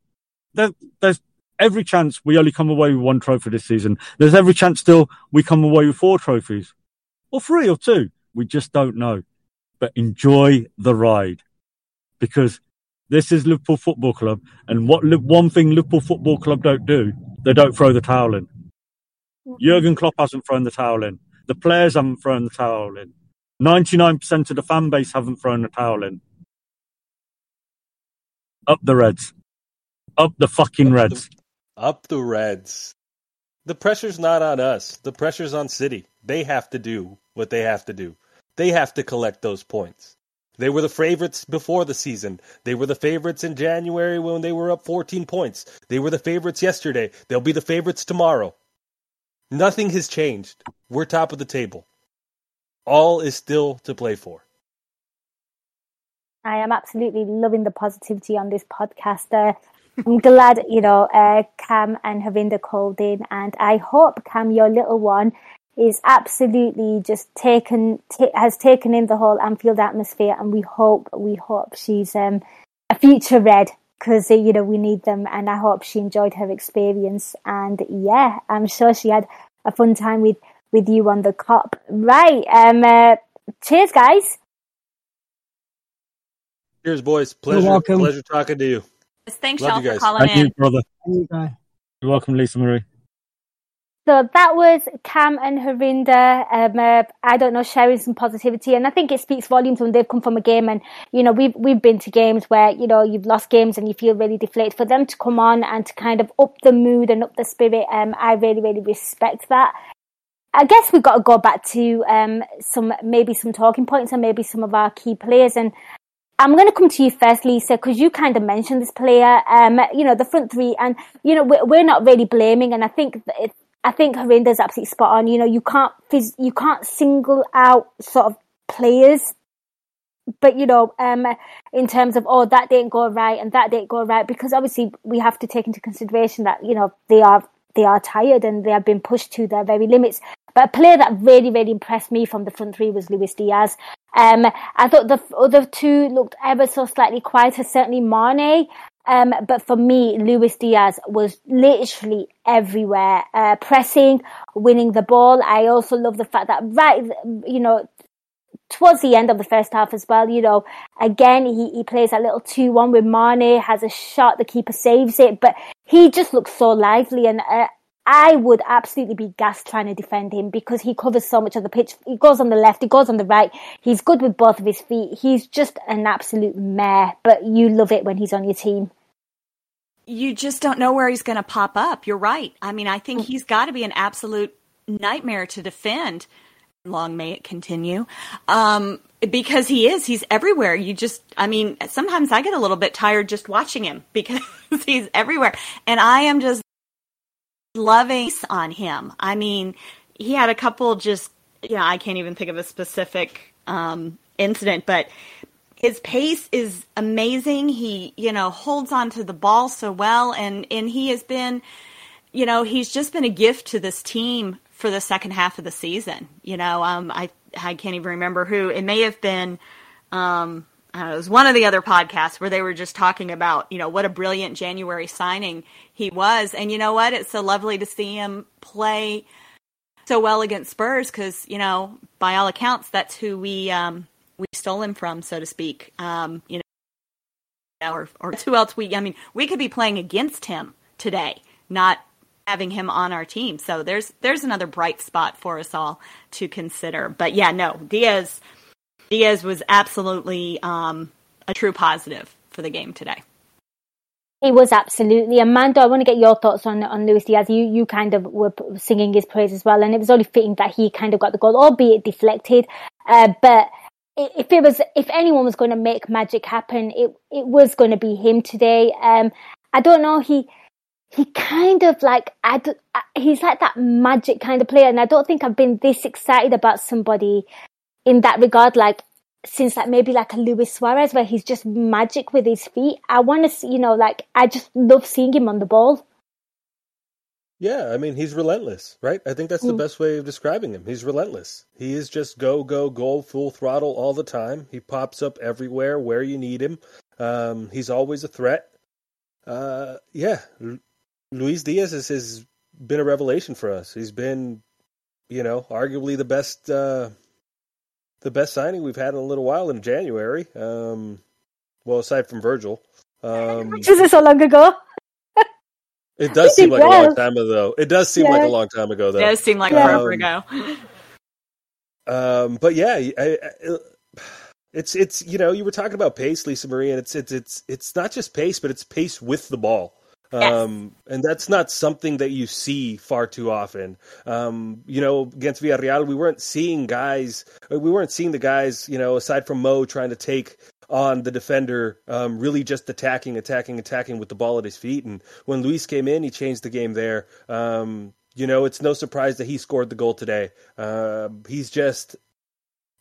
there, there's every chance we only come away with one trophy this season. There's every chance still we come away with four trophies or three or two. We just don't know. But enjoy the ride because this is Liverpool Football Club. And what one thing Liverpool Football Club don't do, they don't throw the towel in. Jurgen Klopp hasn't thrown the towel in. The players haven't thrown the towel in. 99% of the fan base haven't thrown the towel in. Up the Reds. Up the fucking Reds. Up the Reds. The pressure's not on us. The pressure's on City. They have to do what they have to do. They have to collect those points. They were the favorites before the season. They were the favorites in January when they were up 14 points. They were the favorites yesterday. They'll be the favorites tomorrow. Nothing has changed. We're top of the table. All is still to play for. I am absolutely loving the positivity on this podcast. Uh, I'm glad, you know, uh, Cam and Harinder called in, and I hope, Cam, your little one is absolutely just taken, t- has taken in the whole Anfield atmosphere, and we hope, we hope she's um, a future Red because you know we need them, and I hope she enjoyed her experience. And yeah, I'm sure she had a fun time with with you on the Kop. Right, um, uh, cheers, guys. Cheers, boys. Pleasure, pleasure talking to you. Thanks, Love y'all, you for guys. calling Thank in. you, brother. You guys. You're welcome, Lisa Marie. So that was Cam and Harinder. Um, uh, I don't know, sharing some positivity, and I think it speaks volumes when they've come from a game. And you know, we've we've been to games where you know you've lost games and you feel really deflated. For them to come on and to kind of up the mood and up the spirit, um, I really really respect that. I guess we've got to go back to um, some maybe some talking points and maybe some of our key players. And I'm going to come to you first, Lisa, because you kind of mentioned this player. Um, you know, the front three, and you know we're, we're not really blaming, and I think I think Harinder's absolutely spot on. You know, you can't phys- you can't single out sort of players, but you know, um, in terms of oh that didn't go right and that didn't go right, because obviously we have to take into consideration that you know they are they are tired and they have been pushed to their very limits. But a player that really really impressed me from the front three was Luis Diaz. Um, I thought the other two looked ever so slightly quieter. Certainly Mane. Um, but for me, Luis Diaz was literally everywhere, uh, pressing, winning the ball. I also love the fact that right, you know, towards the end of the first half as well, you know, again, he, he plays a little 2-1 with Mane, has a shot, the keeper saves it, but he just looks so lively and, uh, I would absolutely be gassed trying to defend him because he covers so much of the pitch. He goes on the left, he goes on the right. He's good with both of his feet. He's just an absolute mare, but you love it when he's on your team. You just don't know where he's going to pop up. You're right. I mean, I think he's got to be an absolute nightmare to defend. Long may it continue. Um, because he is, he's everywhere. You just, I mean, sometimes I get a little bit tired just watching him [laughs] because he's everywhere. And I am just loving on him. I mean, he had a couple just, yeah, I can't even think of a specific um, incident, but his pace is amazing. He, you know, holds on to the ball so well, and and he has been, you know, he's just been a gift to this team for the second half of the season. You know, um, I I can't even remember who it may have been. Um, it was one of the other podcasts where they were just talking about, you know, what a brilliant January signing he was. And you know what? It's so lovely to see him play so well against Spurs because, you know, by all accounts, that's who we um, we stole him from, so to speak. Um, you know, or or who else we? I mean, we could be playing against him today, not having him on our team. So there's there's another bright spot for us all to consider. But yeah, no, Diaz Diaz was absolutely um, a true positive for the game today. He was absolutely. Amanda, I want to get your thoughts on on Luis Diaz. You you kind of were singing his praise as well, and it was only fitting that he kind of got the goal, albeit deflected. Uh, but if it was, if anyone was going to make magic happen, it it was going to be him today. Um, I don't know. He he kind of like I he's like that magic kind of player, and I don't think I've been this excited about somebody in that regard. Like since like maybe like a Luis Suarez, where he's just magic with his feet. I want to see, you know, like I just love seeing him on the ball. Yeah, I mean he's relentless, right? I think that's the best way of describing him. He's relentless. He is just go go goal full throttle all the time. He pops up everywhere where you need him. Um, he's always a threat. Uh, yeah, Luis Diaz has, has been a revelation for us. He's been, you know, arguably the best uh, the best signing we've had in a little while in January. Um, well, aside from Virgil. Um, Is it so long ago? It does seem did like a long time ago. It does seem like a long time ago, though. It does seem like Yeah. forever ago. Um, but yeah, I, I, it's it's you know you were talking about pace, Lisa Marie, and it's it's it's it's not just pace, but it's pace with the ball. Yes. Um, and that's not something that you see far too often. Um, you know, against Villarreal, we weren't seeing guys, we weren't seeing the guys, you know, aside from Mo trying to take on the defender, um, really just attacking, attacking, attacking with the ball at his feet. And when Luis came in, he changed the game there. Um, you know, it's no surprise that he scored the goal today. Uh, he's just,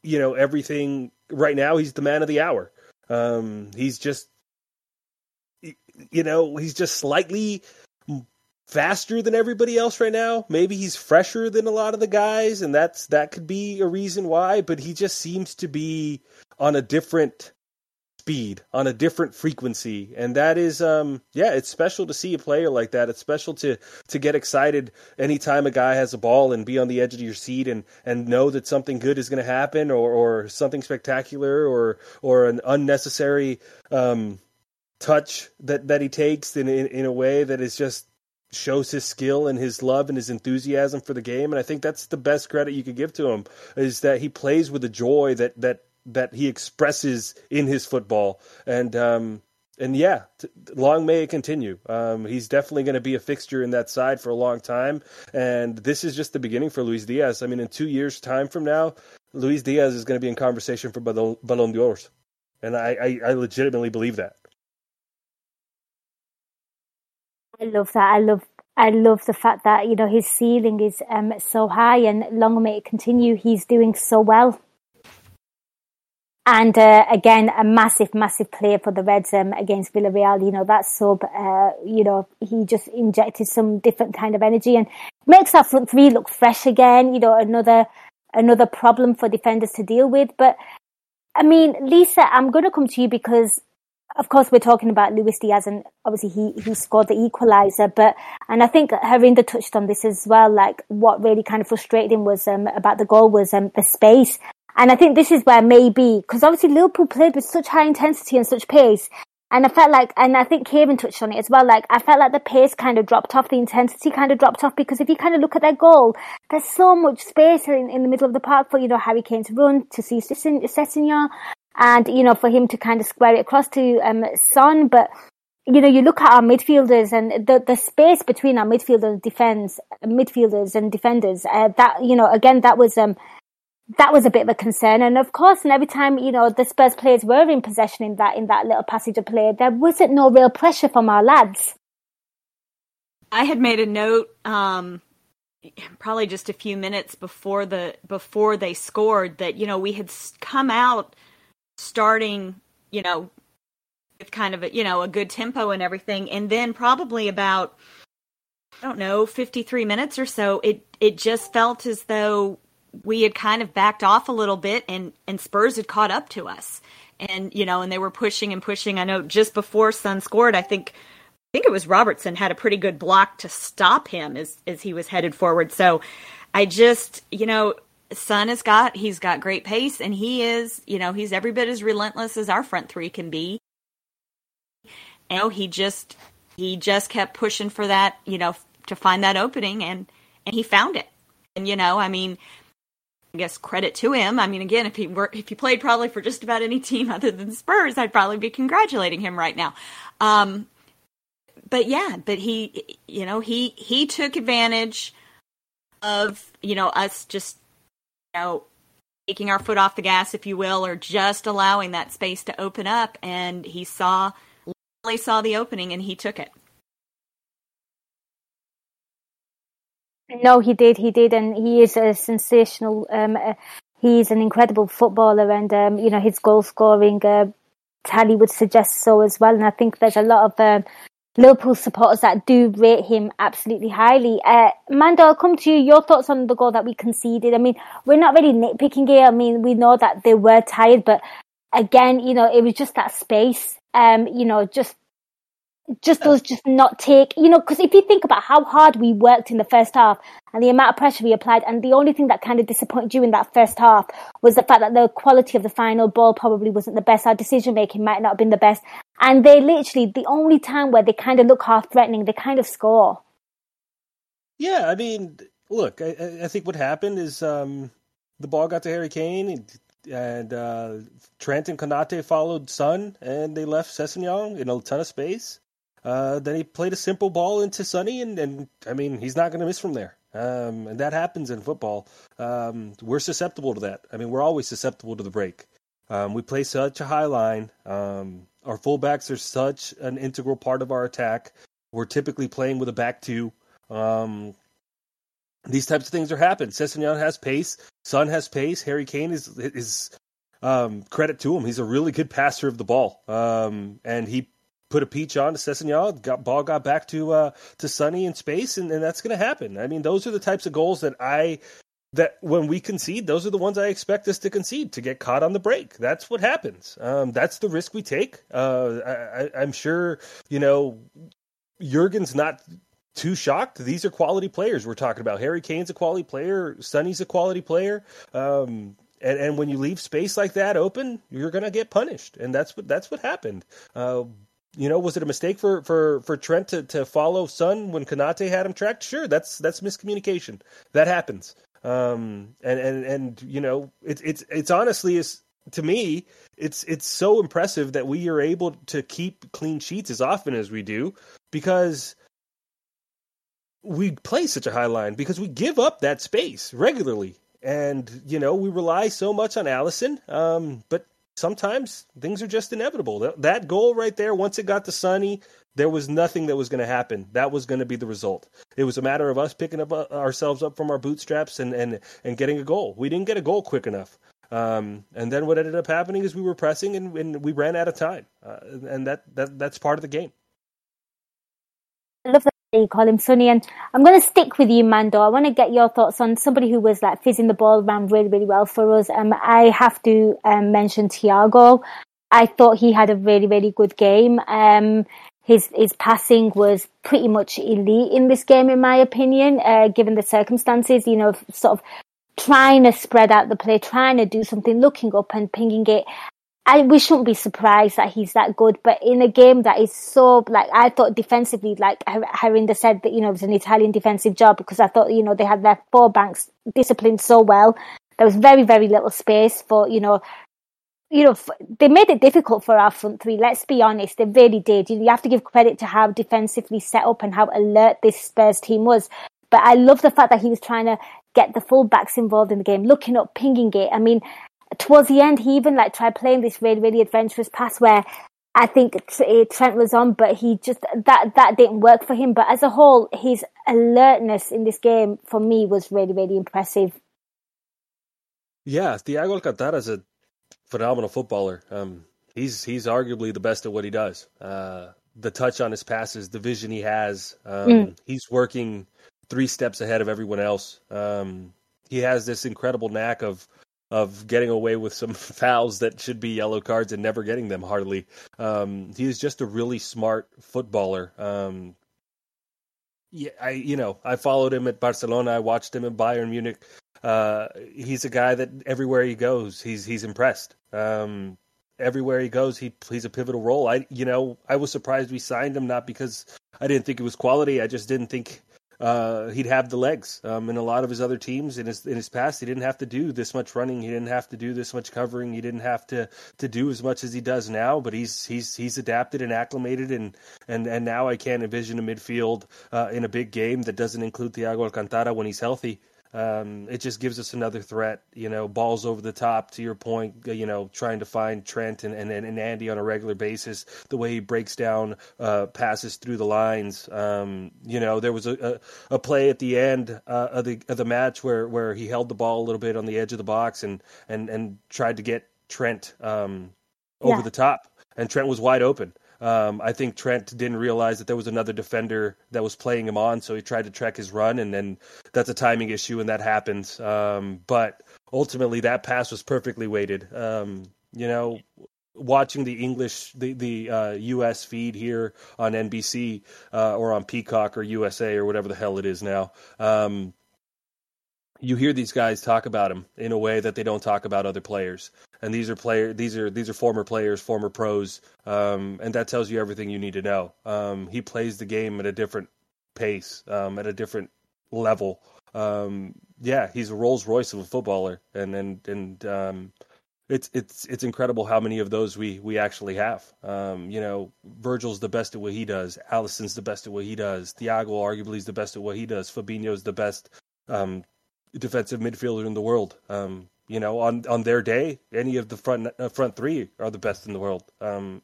you know, everything right now. He's the man of the hour. Um, he's just, you know, he's just slightly faster than everybody else right now. Maybe he's fresher than a lot of the guys, and that's that could be a reason why. But he just seems to be on a different speed, on a different frequency, and that is, um, yeah, it's special to see a player like that. It's special to to get excited anytime a guy has a ball and be on the edge of your seat and and know that something good is going to happen or or something spectacular or or an unnecessary um, touch that that he takes in, in in a way that is just shows his skill and his love and his enthusiasm for the game and I think that's the best credit you could give to him is that he plays with a joy that that that he expresses in his football and um and yeah, t- long may it continue. Um, he's definitely going to be a fixture in that side for a long time, and this is just the beginning for Luis Diaz. I mean, in two years' time from now, Luis Diaz is going to be in conversation for Ballon Ballon d'Or, and I, I, I legitimately believe that. I love that. I love I love the fact that you know his ceiling is um so high and long may it continue. He's doing so well. And uh, again, a massive, massive player for the Reds um, against Villarreal. You know that sub. Uh, you know he just injected some different kind of energy and makes our front three look fresh again. You know another another problem for defenders to deal with. But I mean, Lisa, I'm going to come to you because of course, we're talking about Luis Diaz, and obviously he he scored the equalizer. But and I think Harinder touched on this as well. Like what really kind of frustrated him was um, about the goal was um, the space, and I think this is where maybe because obviously Liverpool played with such high intensity and such pace, and I felt like, and I think Kieran touched on it as well. Like I felt like the pace kind of dropped off, the intensity kind of dropped off because if you kind of look at their goal, there's so much space in, in the middle of the park for you know Harry Kane to run to see Sessegnon and you know for him to kind of square it across to um, Son. But you know you look at our midfielders and the the space between our midfielders defense midfielders and defenders. Uh, that you know again that was um that was a bit of a concern. And of course, and every time you know the Spurs players were in possession in that in that little passage of play, there wasn't no real pressure from our lads. I had made a note um, probably just a few minutes before the before they scored that you know we had come out starting you know with kind of a you know a good tempo and everything and then probably about I don't know 53 minutes or so it it just felt as though we had kind of backed off a little bit and and Spurs had caught up to us and you know and they were pushing and pushing I know just before Son scored I think I think it was Robertson had a pretty good block to stop him as as he was headed forward. So I just, you know, Son has got he's got great pace and he is, you know, he's every bit as relentless as our front three can be. You know, he just he just kept pushing for that, you know, to find that opening and and he found it. And you know, I mean, I guess credit to him. I mean, again, if he were if he played probably for just about any team [laughs] other than Spurs, I'd probably be congratulating him right now. Um, but yeah, but he, you know, he he took advantage of you know us just you know taking our foot off the gas, if you will, or just allowing that space to open up, and he saw literally saw the opening and he took it. No, he did, he did, and he is a sensational. Um, uh, he's an incredible footballer, and um, you know his goal scoring uh, tally would suggest so as well. And I think there's a lot of um, Liverpool supporters that do rate him absolutely highly. Uh, Mando, I'll come to you. Your thoughts on the goal that we conceded? I mean, we're not really nitpicking here. I mean, we know that they were tired, but again, you know, it was just that space. Um, you know, just just does just not take, you know, because if you think about how hard we worked in the first half and the amount of pressure we applied, and the only thing that kind of disappointed you in that first half was the fact that the quality of the final ball probably wasn't the best. Our decision making might not have been the best. And they literally, the only time where they kind of look half threatening, they kind of score. Yeah, I mean, look, I, I think what happened is um, the ball got to Harry Kane, and, and uh, Trent and Konate followed Son, and they left Sessegnon in a ton of space. Uh, then he played a simple ball into Sonny, and, and I mean, he's not going to miss from there. Um, and that happens in football. Um, we're susceptible to that. I mean, we're always susceptible to the break. Um, we play such a high line. Um, our fullbacks are such an integral part of our attack. We're typically playing with a back two. Um, these types of things are happening. Sessegnon has pace. Son has pace. Harry Kane is is um, credit to him. He's a really good passer of the ball, um, and he put a peach on to Sessegnon. Got ball got back to uh, to Sonny in space, and, and that's going to happen. I mean, those are the types of goals that I that when we concede, those are the ones I expect us to concede to get caught on the break. That's what happens. Um, that's the risk we take. Uh, I, I'm sure you know Jurgen's not too shocked. These are quality players we're talking about. Harry Kane's a quality player. Sonny's a quality player. Um, and, and when you leave space like that open, you're going to get punished, and that's what that's what happened. Uh, you know, was it a mistake for for for Trent to, to follow Son when Konate had him tracked? Sure, that's that's miscommunication. That happens. Um, and and and you know, it's it's it's honestly is to me, it's it's so impressive that we are able to keep clean sheets as often as we do because we play such a high line because we give up that space regularly. And, you know, we rely so much on Alisson, Um, but sometimes things are just inevitable. That, goal right there, once it got to Sonny, there was nothing that was going to happen. That was going to be the result. It was a matter of us picking up uh, ourselves up from our bootstraps and, and, and getting a goal. We didn't get a goal quick enough. Um, and then what ended up happening is we were pressing and, and we ran out of time. Uh, and that, that that's part of the game. I love that you call him Sonny. And I'm going to stick with you, Mando. I want to get your thoughts on somebody who was like fizzing the ball around really, really well for us. Um, I have to um, mention Thiago. I thought he had a really, really good game. Um, his his passing was pretty much elite in this game, in my opinion, uh, given the circumstances. You know, sort of trying to spread out the play, trying to do something, looking up and pinging it. I we shouldn't be surprised that he's that good, but in a game that is so like I thought defensively, like Harinder said that you know it was an Italian defensive job because I thought you know they had their four banks disciplined so well. There was very very little space for you know you know, they made it difficult for our front three. Let's be honest, they really did. You you have to give credit to how defensively set up and how alert this Spurs team was. But I love the fact that he was trying to get the fullbacks involved in the game, looking up, pinging it. I mean, towards the end, he even like tried playing this really, really adventurous pass where I think eh, Trent was on, but he just that that didn't work for him. But as a whole, his alertness in this game for me was really, really impressive. Yeah, Thiago Alcantara is a phenomenal footballer. Um, he's he's arguably the best at what he does. Uh, the touch on his passes, the vision he has. Um, mm. He's working three steps ahead of everyone else. Um, he has this incredible knack of of getting away with some [laughs] fouls that should be yellow cards and never getting them hardly. Um, he is just a really smart footballer. Um, yeah, I you know I followed him at Barcelona. I watched him at Bayern Munich. Uh, he's a guy that everywhere he goes, he's he's impressed. Um, everywhere he goes, he plays a pivotal role. I you know I was surprised we signed him not because I didn't think it was quality. I just didn't think uh, he'd have the legs. Um, in a lot of his other teams in his in his past, he didn't have to do this much running. He didn't have to do this much covering. He didn't have to to do as much as he does now. But he's he's he's adapted and acclimated, and and and now I can't envision a midfield uh, in a big game that doesn't include Thiago Alcantara when he's healthy. Um, it just gives us another threat, you know, balls over the top to your point, you know, trying to find Trent and, and, and Andy on a regular basis, the way he breaks down uh, passes through the lines. Um, you know, there was a, a, a play at the end uh, of, the, of the match where, where he held the ball a little bit on the edge of the box and, and, and tried to get Trent um, over yeah. the top, and Trent was wide open. Um, I think Trent didn't realize that there was another defender that was playing him on, so he tried to track his run, and then that's a timing issue, and that happens. Um, but ultimately, that pass was perfectly weighted. Um, you know, watching the English, the the uh, U.S. feed here on NBC uh, or on Peacock or USA or whatever the hell it is now, um, you hear these guys talk about him in a way that they don't talk about other players. And these are player, these are these are former players, former pros, um, and that tells you everything you need to know. Um, he plays the game at a different pace, um, at a different level. Um, yeah, he's a Rolls Royce of a footballer, and and and um, it's it's it's incredible how many of those we we actually have. Um, you know, Virgil's the best at what he does. Alisson's the best at what he does. Thiago arguably is the best at what he does. Fabinho's the best defensive midfielder in the world. Um, you know, on on their day, any of the front uh, front three are the best in the world. Um,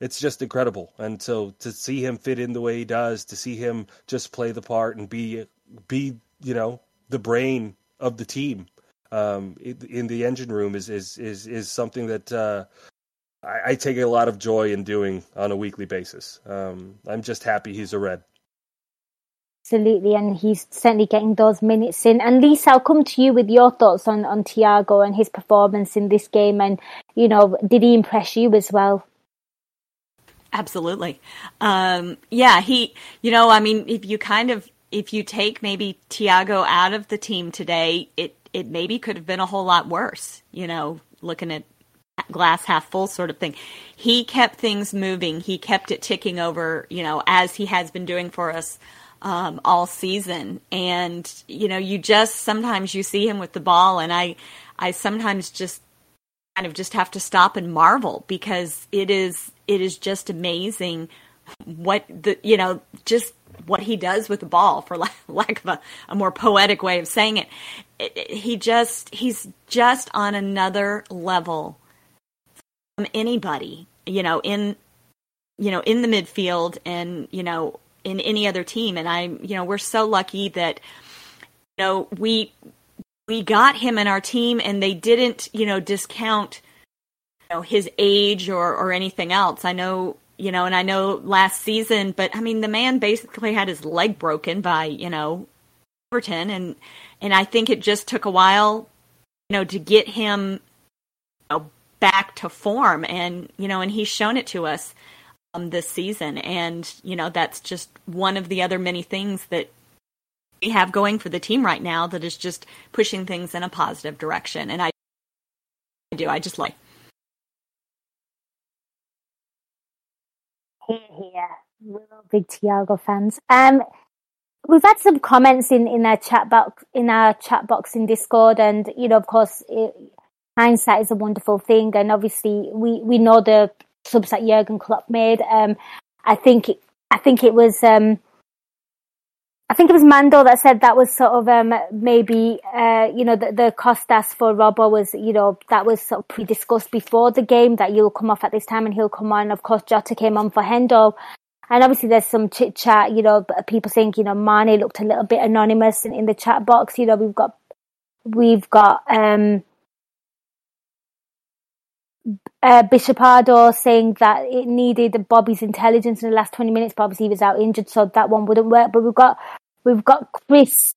it's just incredible, and so to see him fit in the way he does, to see him just play the part and be be you know the brain of the team um, in the engine room is is is is something that uh, I, I, take a lot of joy in doing on a weekly basis. Um, I'm just happy he's a red. Absolutely, and he's certainly getting those minutes in. And Lisa, I'll come to you with your thoughts on on Thiago and his performance in this game. And you know, did he impress you as well? Absolutely. Um, yeah, he. You know, I mean, if you kind of if you take maybe Thiago out of the team today, it it maybe could have been a whole lot worse, you know, looking at glass half full sort of thing. He kept things moving. He kept it ticking over, you know, as he has been doing for us um, all season. And, you know, you just sometimes you see him with the ball and I I sometimes just kind of just have to stop and marvel because it is it is just amazing what the you know just what he does with the ball, for [laughs] lack of a, a more poetic way of saying it. It, it. He just he's just on another level from anybody, you know, in you know in the midfield and you know in any other team. And I'm, you know, we're so lucky that you know we we got him in our team, and they didn't, you know, discount you know his age or or anything else. I know you know, and I know last season, but I mean, the man basically had his leg broken by, you know, Everton, and and I think it just took a while, you know, to get him you know, back to form, and you know, and he's shown it to us um, this season, and you know, that's just one of the other many things that we have going for the team right now that is just pushing things in a positive direction, and I, I do, I just like. Here, here. We're all big Thiago fans. Um, we've had some comments in, in our chat box in our chat box in Discord, and you know, of course, it, hindsight is a wonderful thing, and obviously, we we know the subs that Jurgen Klopp made. Um, I think it, I think it was um, I think it was Mando that said that was sort of um, maybe uh, you know the, the Kostas for Robbo was you know that was sort of pre-discussed before the game that you'll come off at this time and he'll come on. Of course, Jota came on for Hendo, and obviously there's some chit chat. You know, people think you know Mane looked a little bit anonymous in, in the chat box. You know, we've got we've got um, uh, Bishopado saying that it needed Bobby's intelligence in the last 20 minutes, but obviously he was out injured, so that one wouldn't work. But we've got, we've got Chris,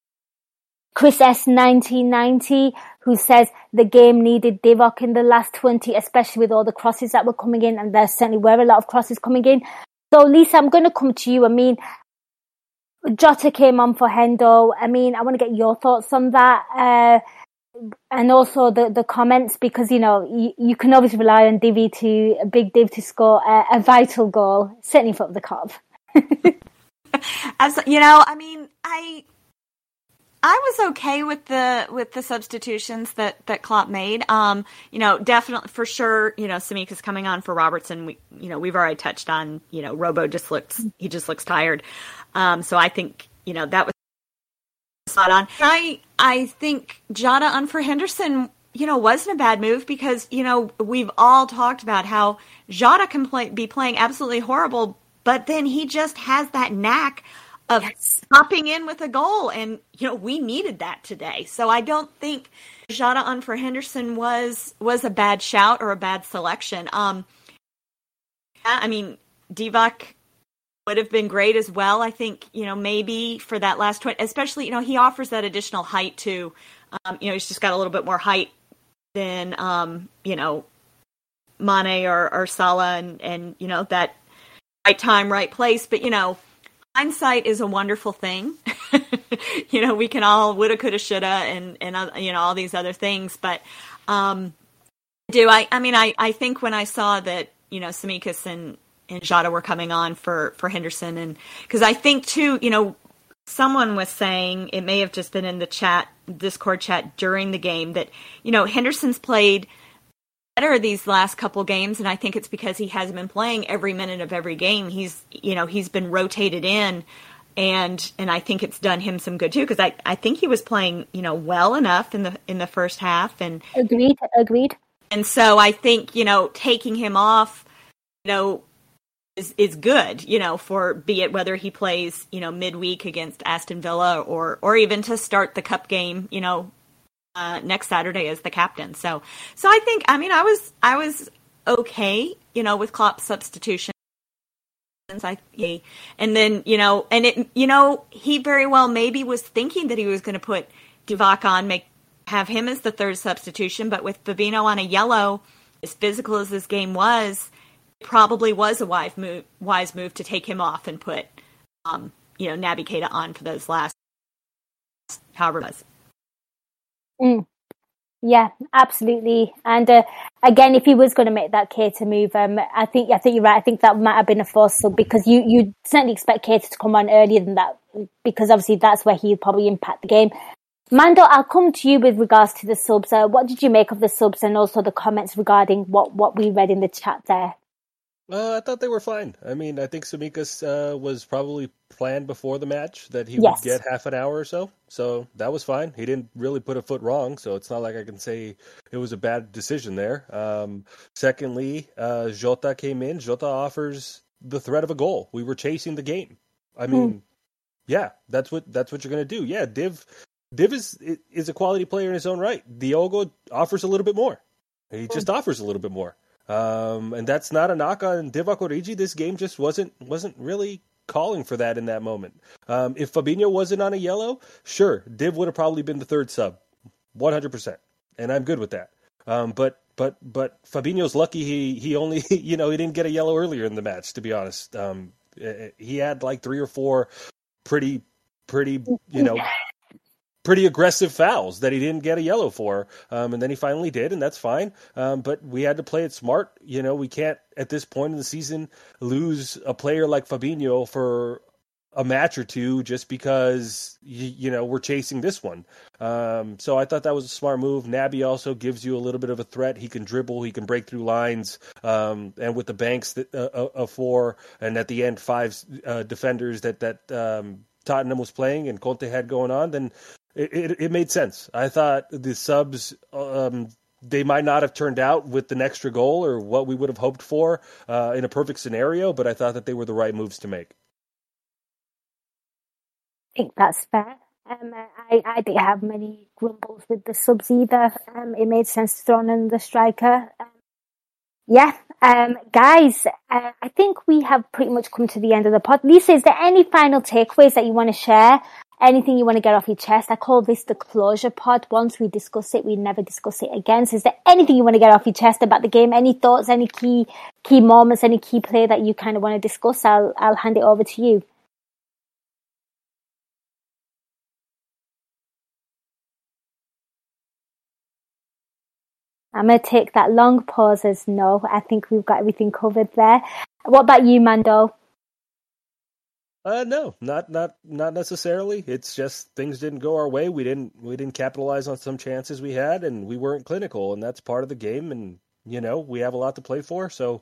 Chris S 1990, who says the game needed Divock in the last 20, especially with all the crosses that were coming in, and there certainly were a lot of crosses coming in. So Lisa, I'm going to come to you. I mean, Jota came on for Hendo. I mean, I want to get your thoughts on that. Uh, and also the, the comments because you know you, you can always rely on Divi to a big Div to score a, a vital goal, certainly for the Kop. [laughs] As you know, I mean, I I was okay with the with the substitutions that that Klopp made. Um, you know, definitely for sure. You know, Tsimikas coming on for Robertson. We you know we've already touched on. You know, Robbo just looks he just looks tired. Um, so I think you know that was spot on. I I think Jota on for Henderson, you know, wasn't a bad move because you know we've all talked about how Jota can play, be playing absolutely horrible, but then he just has that knack of yes. popping in with a goal, and you know we needed that today. So I don't think Jota on for Henderson was was a bad shout or a bad selection. Um, I mean Divock would have been great as well. I think, you know, maybe for that last 20, especially, you know, he offers that additional height too. Um, you know, he's just got a little bit more height than, um, you know, Mane or, or Salah and, and, you know, that right time, right place. But, you know, hindsight is a wonderful thing. [laughs] you know, we can all woulda, coulda, shoulda, and, and, uh, you know, all these other things. But, um, do I, I mean, I, I think when I saw that, you know, Tsimikas and, and Jota were coming on for, for Henderson. And, cause I think too, you know, someone was saying it may have just been in the chat discord chat during the game that you know henderson's played better these last couple games and i think it's because he hasn't been playing every minute of every game. He's you know he's been rotated in and and i think it's done him some good too because i i think he was playing you know well enough in the in the first half and agreed agreed. and so i think you know taking him off you know is is good, you know, for be it whether he plays, you know, midweek against Aston Villa or or even to start the cup game, you know, uh, next Saturday as the captain. So so I think I mean I was I was okay, you know, with Klopp's substitution. I and then you know, and it you know he very well maybe was thinking that he was going to put Divock on, make have him as the third substitution, but with Fabinho on a yellow, as physical as this game was, probably was a wise move, wise move to take him off and put, um, you know, Naby Keita on for those last, however was. Mm. Yeah, absolutely. And uh, again, if he was going to make that Keita move, um, I think I think you're right. I think that might have been a force because you you certainly expect Keita to come on earlier than that because obviously that's where he'd probably impact the game. Mando, I'll come to you with regards to the subs. Uh, what did you make of the subs and also the comments regarding what what we read in the chat there? Uh, I thought they were fine. I mean, I think Tsimikas uh, was probably planned before the match that he Yes. would get half an hour or so. So that was fine. He didn't really put a foot wrong. So it's not like I can say it was a bad decision there. Um, secondly, uh, Jota came in. Jota offers the threat of a goal. We were chasing the game. I mean, yeah, that's what that's what you're gonna do. Yeah, Div Div is is a quality player in his own right. Diogo offers a little bit more. He just offers a little bit more. Um, and that's not a knock on Divock Origi. This game just wasn't wasn't really calling for that in that moment. Um, if Fabinho wasn't on a yellow, sure, Div would have probably been the third sub, one hundred percent, and I'm good with that. Um, but but but Fabinho's lucky he he only [laughs] you know he didn't get a yellow earlier in the match. To be honest, um, eh, he had like three or four pretty pretty you know pretty aggressive fouls that he didn't get a yellow for. Um, and then he finally did, and that's fine. Um, but we had to play it smart. You know, we can't at this point in the season lose a player like Fabinho for a match or two just because you, you know we're chasing this one. Um, so I thought that was a smart move. Naby also gives you a little bit of a threat. He can dribble, he can break through lines, um, and with the banks that uh, uh, of four, and at the end five uh, defenders that that um, Tottenham was playing and Conte had going on, then it, it, made sense. I thought the subs um, they might not have turned out with an extra goal or what we would have hoped for uh, in a perfect scenario, but I thought that they were the right moves to make. I think that's fair. Um, I, I didn't have many grumbles with the subs either. Um, it made sense to throw in the striker. Um, yeah, um, guys, uh, I think we have pretty much come to the end of the pod. Lisa, is there any final takeaways that you want to share? Anything you want to get off your chest? I call this the closure pod. Once we discuss it, we never discuss it again. So is there anything you want to get off your chest about the game? Any thoughts, any key, key moments, any key play that you kind of want to discuss? I'll, I'll hand it over to you. I'm going to take that long pause as no. I think we've got everything covered there. What about you, Mando? Uh, no, not not not necessarily. It's just things didn't go our way. We didn't we didn't capitalize on some chances we had, and we weren't clinical, and that's part of the game. And you know we have a lot to play for. So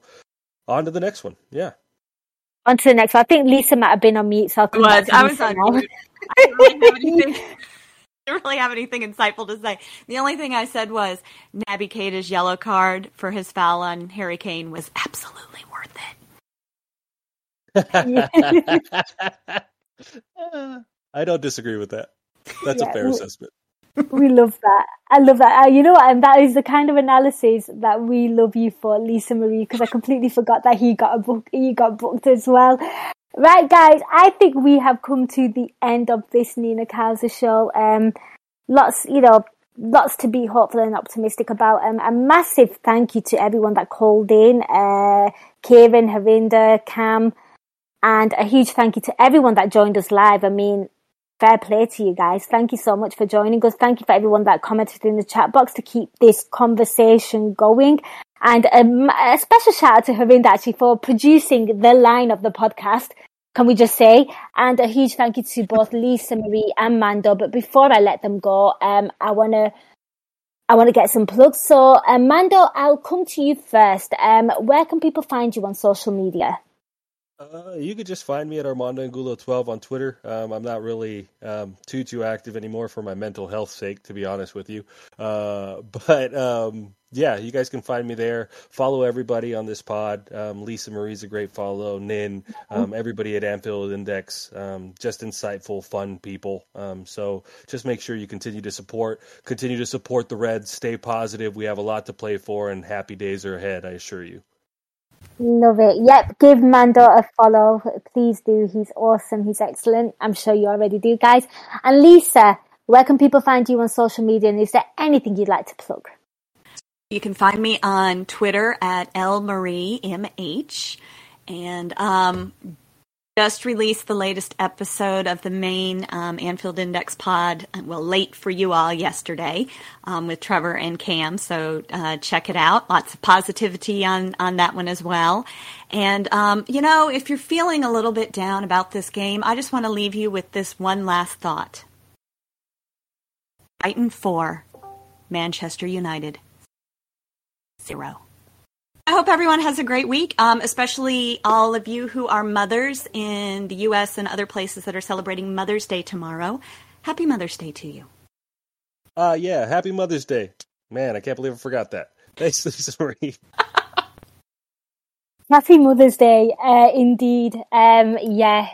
on to the next one. Yeah. On to the next one. I think Lisa might have been on mute, so I'll come back was. to I was Lisa on mute. [laughs] I didn't really have anything. [laughs] didn't really have anything insightful to say. The only thing I said was Naby Keita's yellow card for his foul on Harry Kane was absolutely worth it. I don't disagree with that. That's Yeah, a fair we- assessment. we love that. I love that. Uh, you know what? And that is the kind of analysis that we love you for, Lisa Marie, because I completely forgot that he got a book. He got booked as well. Right, guys. I think we have come to the end of this Nina Kauser show. Um, lots, you know, lots to be hopeful and optimistic about. Um, a massive thank you to everyone that called in, uh, Kieran, Harinder, Cam, and a huge thank you to everyone that joined us live. I mean, fair play to you guys. Thank you so much for joining us. Thank you for everyone that commented in the chat box to keep this conversation going. And um, a special shout out to Harinder actually for producing the line of the podcast. Can we just say? And a huge thank you to both Lisa Marie and Mando. But before I let them go, um, I want to I want to get some plugs. So, um, Mando, I'll come to you first. Um, where can people find you on social media? Uh, you could just find me at Armando Angulo 12 on Twitter. Um, I'm not really um, too too active anymore for my mental health sake, to be honest with you. Uh, [laughs] but um, yeah, you guys can find me there. Follow everybody on this pod. Um, Lisa Marie's a great follow. Nin, um, everybody at Anfield Index, um, just insightful, fun people. so just make sure you continue to support, continue to support the Reds. Stay positive. We have a lot to play for, and happy days are ahead. I assure you. Love it. Yep, give Mando a follow. Please do. He's awesome. He's excellent. I'm sure you already do, guys. And Lisa, where can people find you on social media? And is there anything you'd like to plug? You can find me on Twitter at lmariemh. And um, just released the latest episode of the main um, Anfield Index pod, well, late for you all yesterday um, with Trevor and Cam. So uh, check it out. Lots of positivity on, on that one as well. And, um, you know, if you're feeling a little bit down about this game, I just want to leave you with this one last thought Brighton 4, Manchester United 0. I hope everyone has a great week, um, especially all of you who are mothers in the U.S. and other places that are celebrating Mother's Day tomorrow. Happy Mother's Day to you. Uh, yeah, happy Mother's Day. Man, I can't believe I forgot that. [laughs] Thanks, Lisa Marie. happy Mother's Day, uh, indeed. Um, yeah.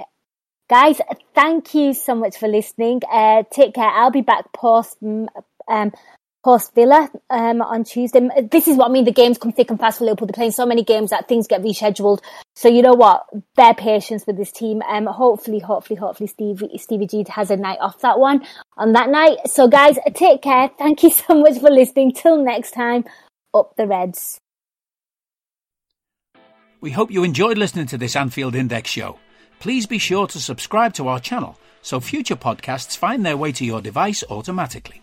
Guys, thank you so much for listening. Uh, take care. I'll be back post um, post Villa um, on Tuesday. This is what I mean. The games come thick and fast for Liverpool. They're playing so many games that things get rescheduled. So you know what? Bear patience with this team. Um, hopefully, hopefully, hopefully, Stevie Stevie G has a night off that one on that night. So guys, take care. Thank you [laughs] so much for listening. Till next time, up the Reds. We hope you enjoyed listening to this Anfield Index show. Please be sure to subscribe to our channel so future podcasts find their way to your device automatically.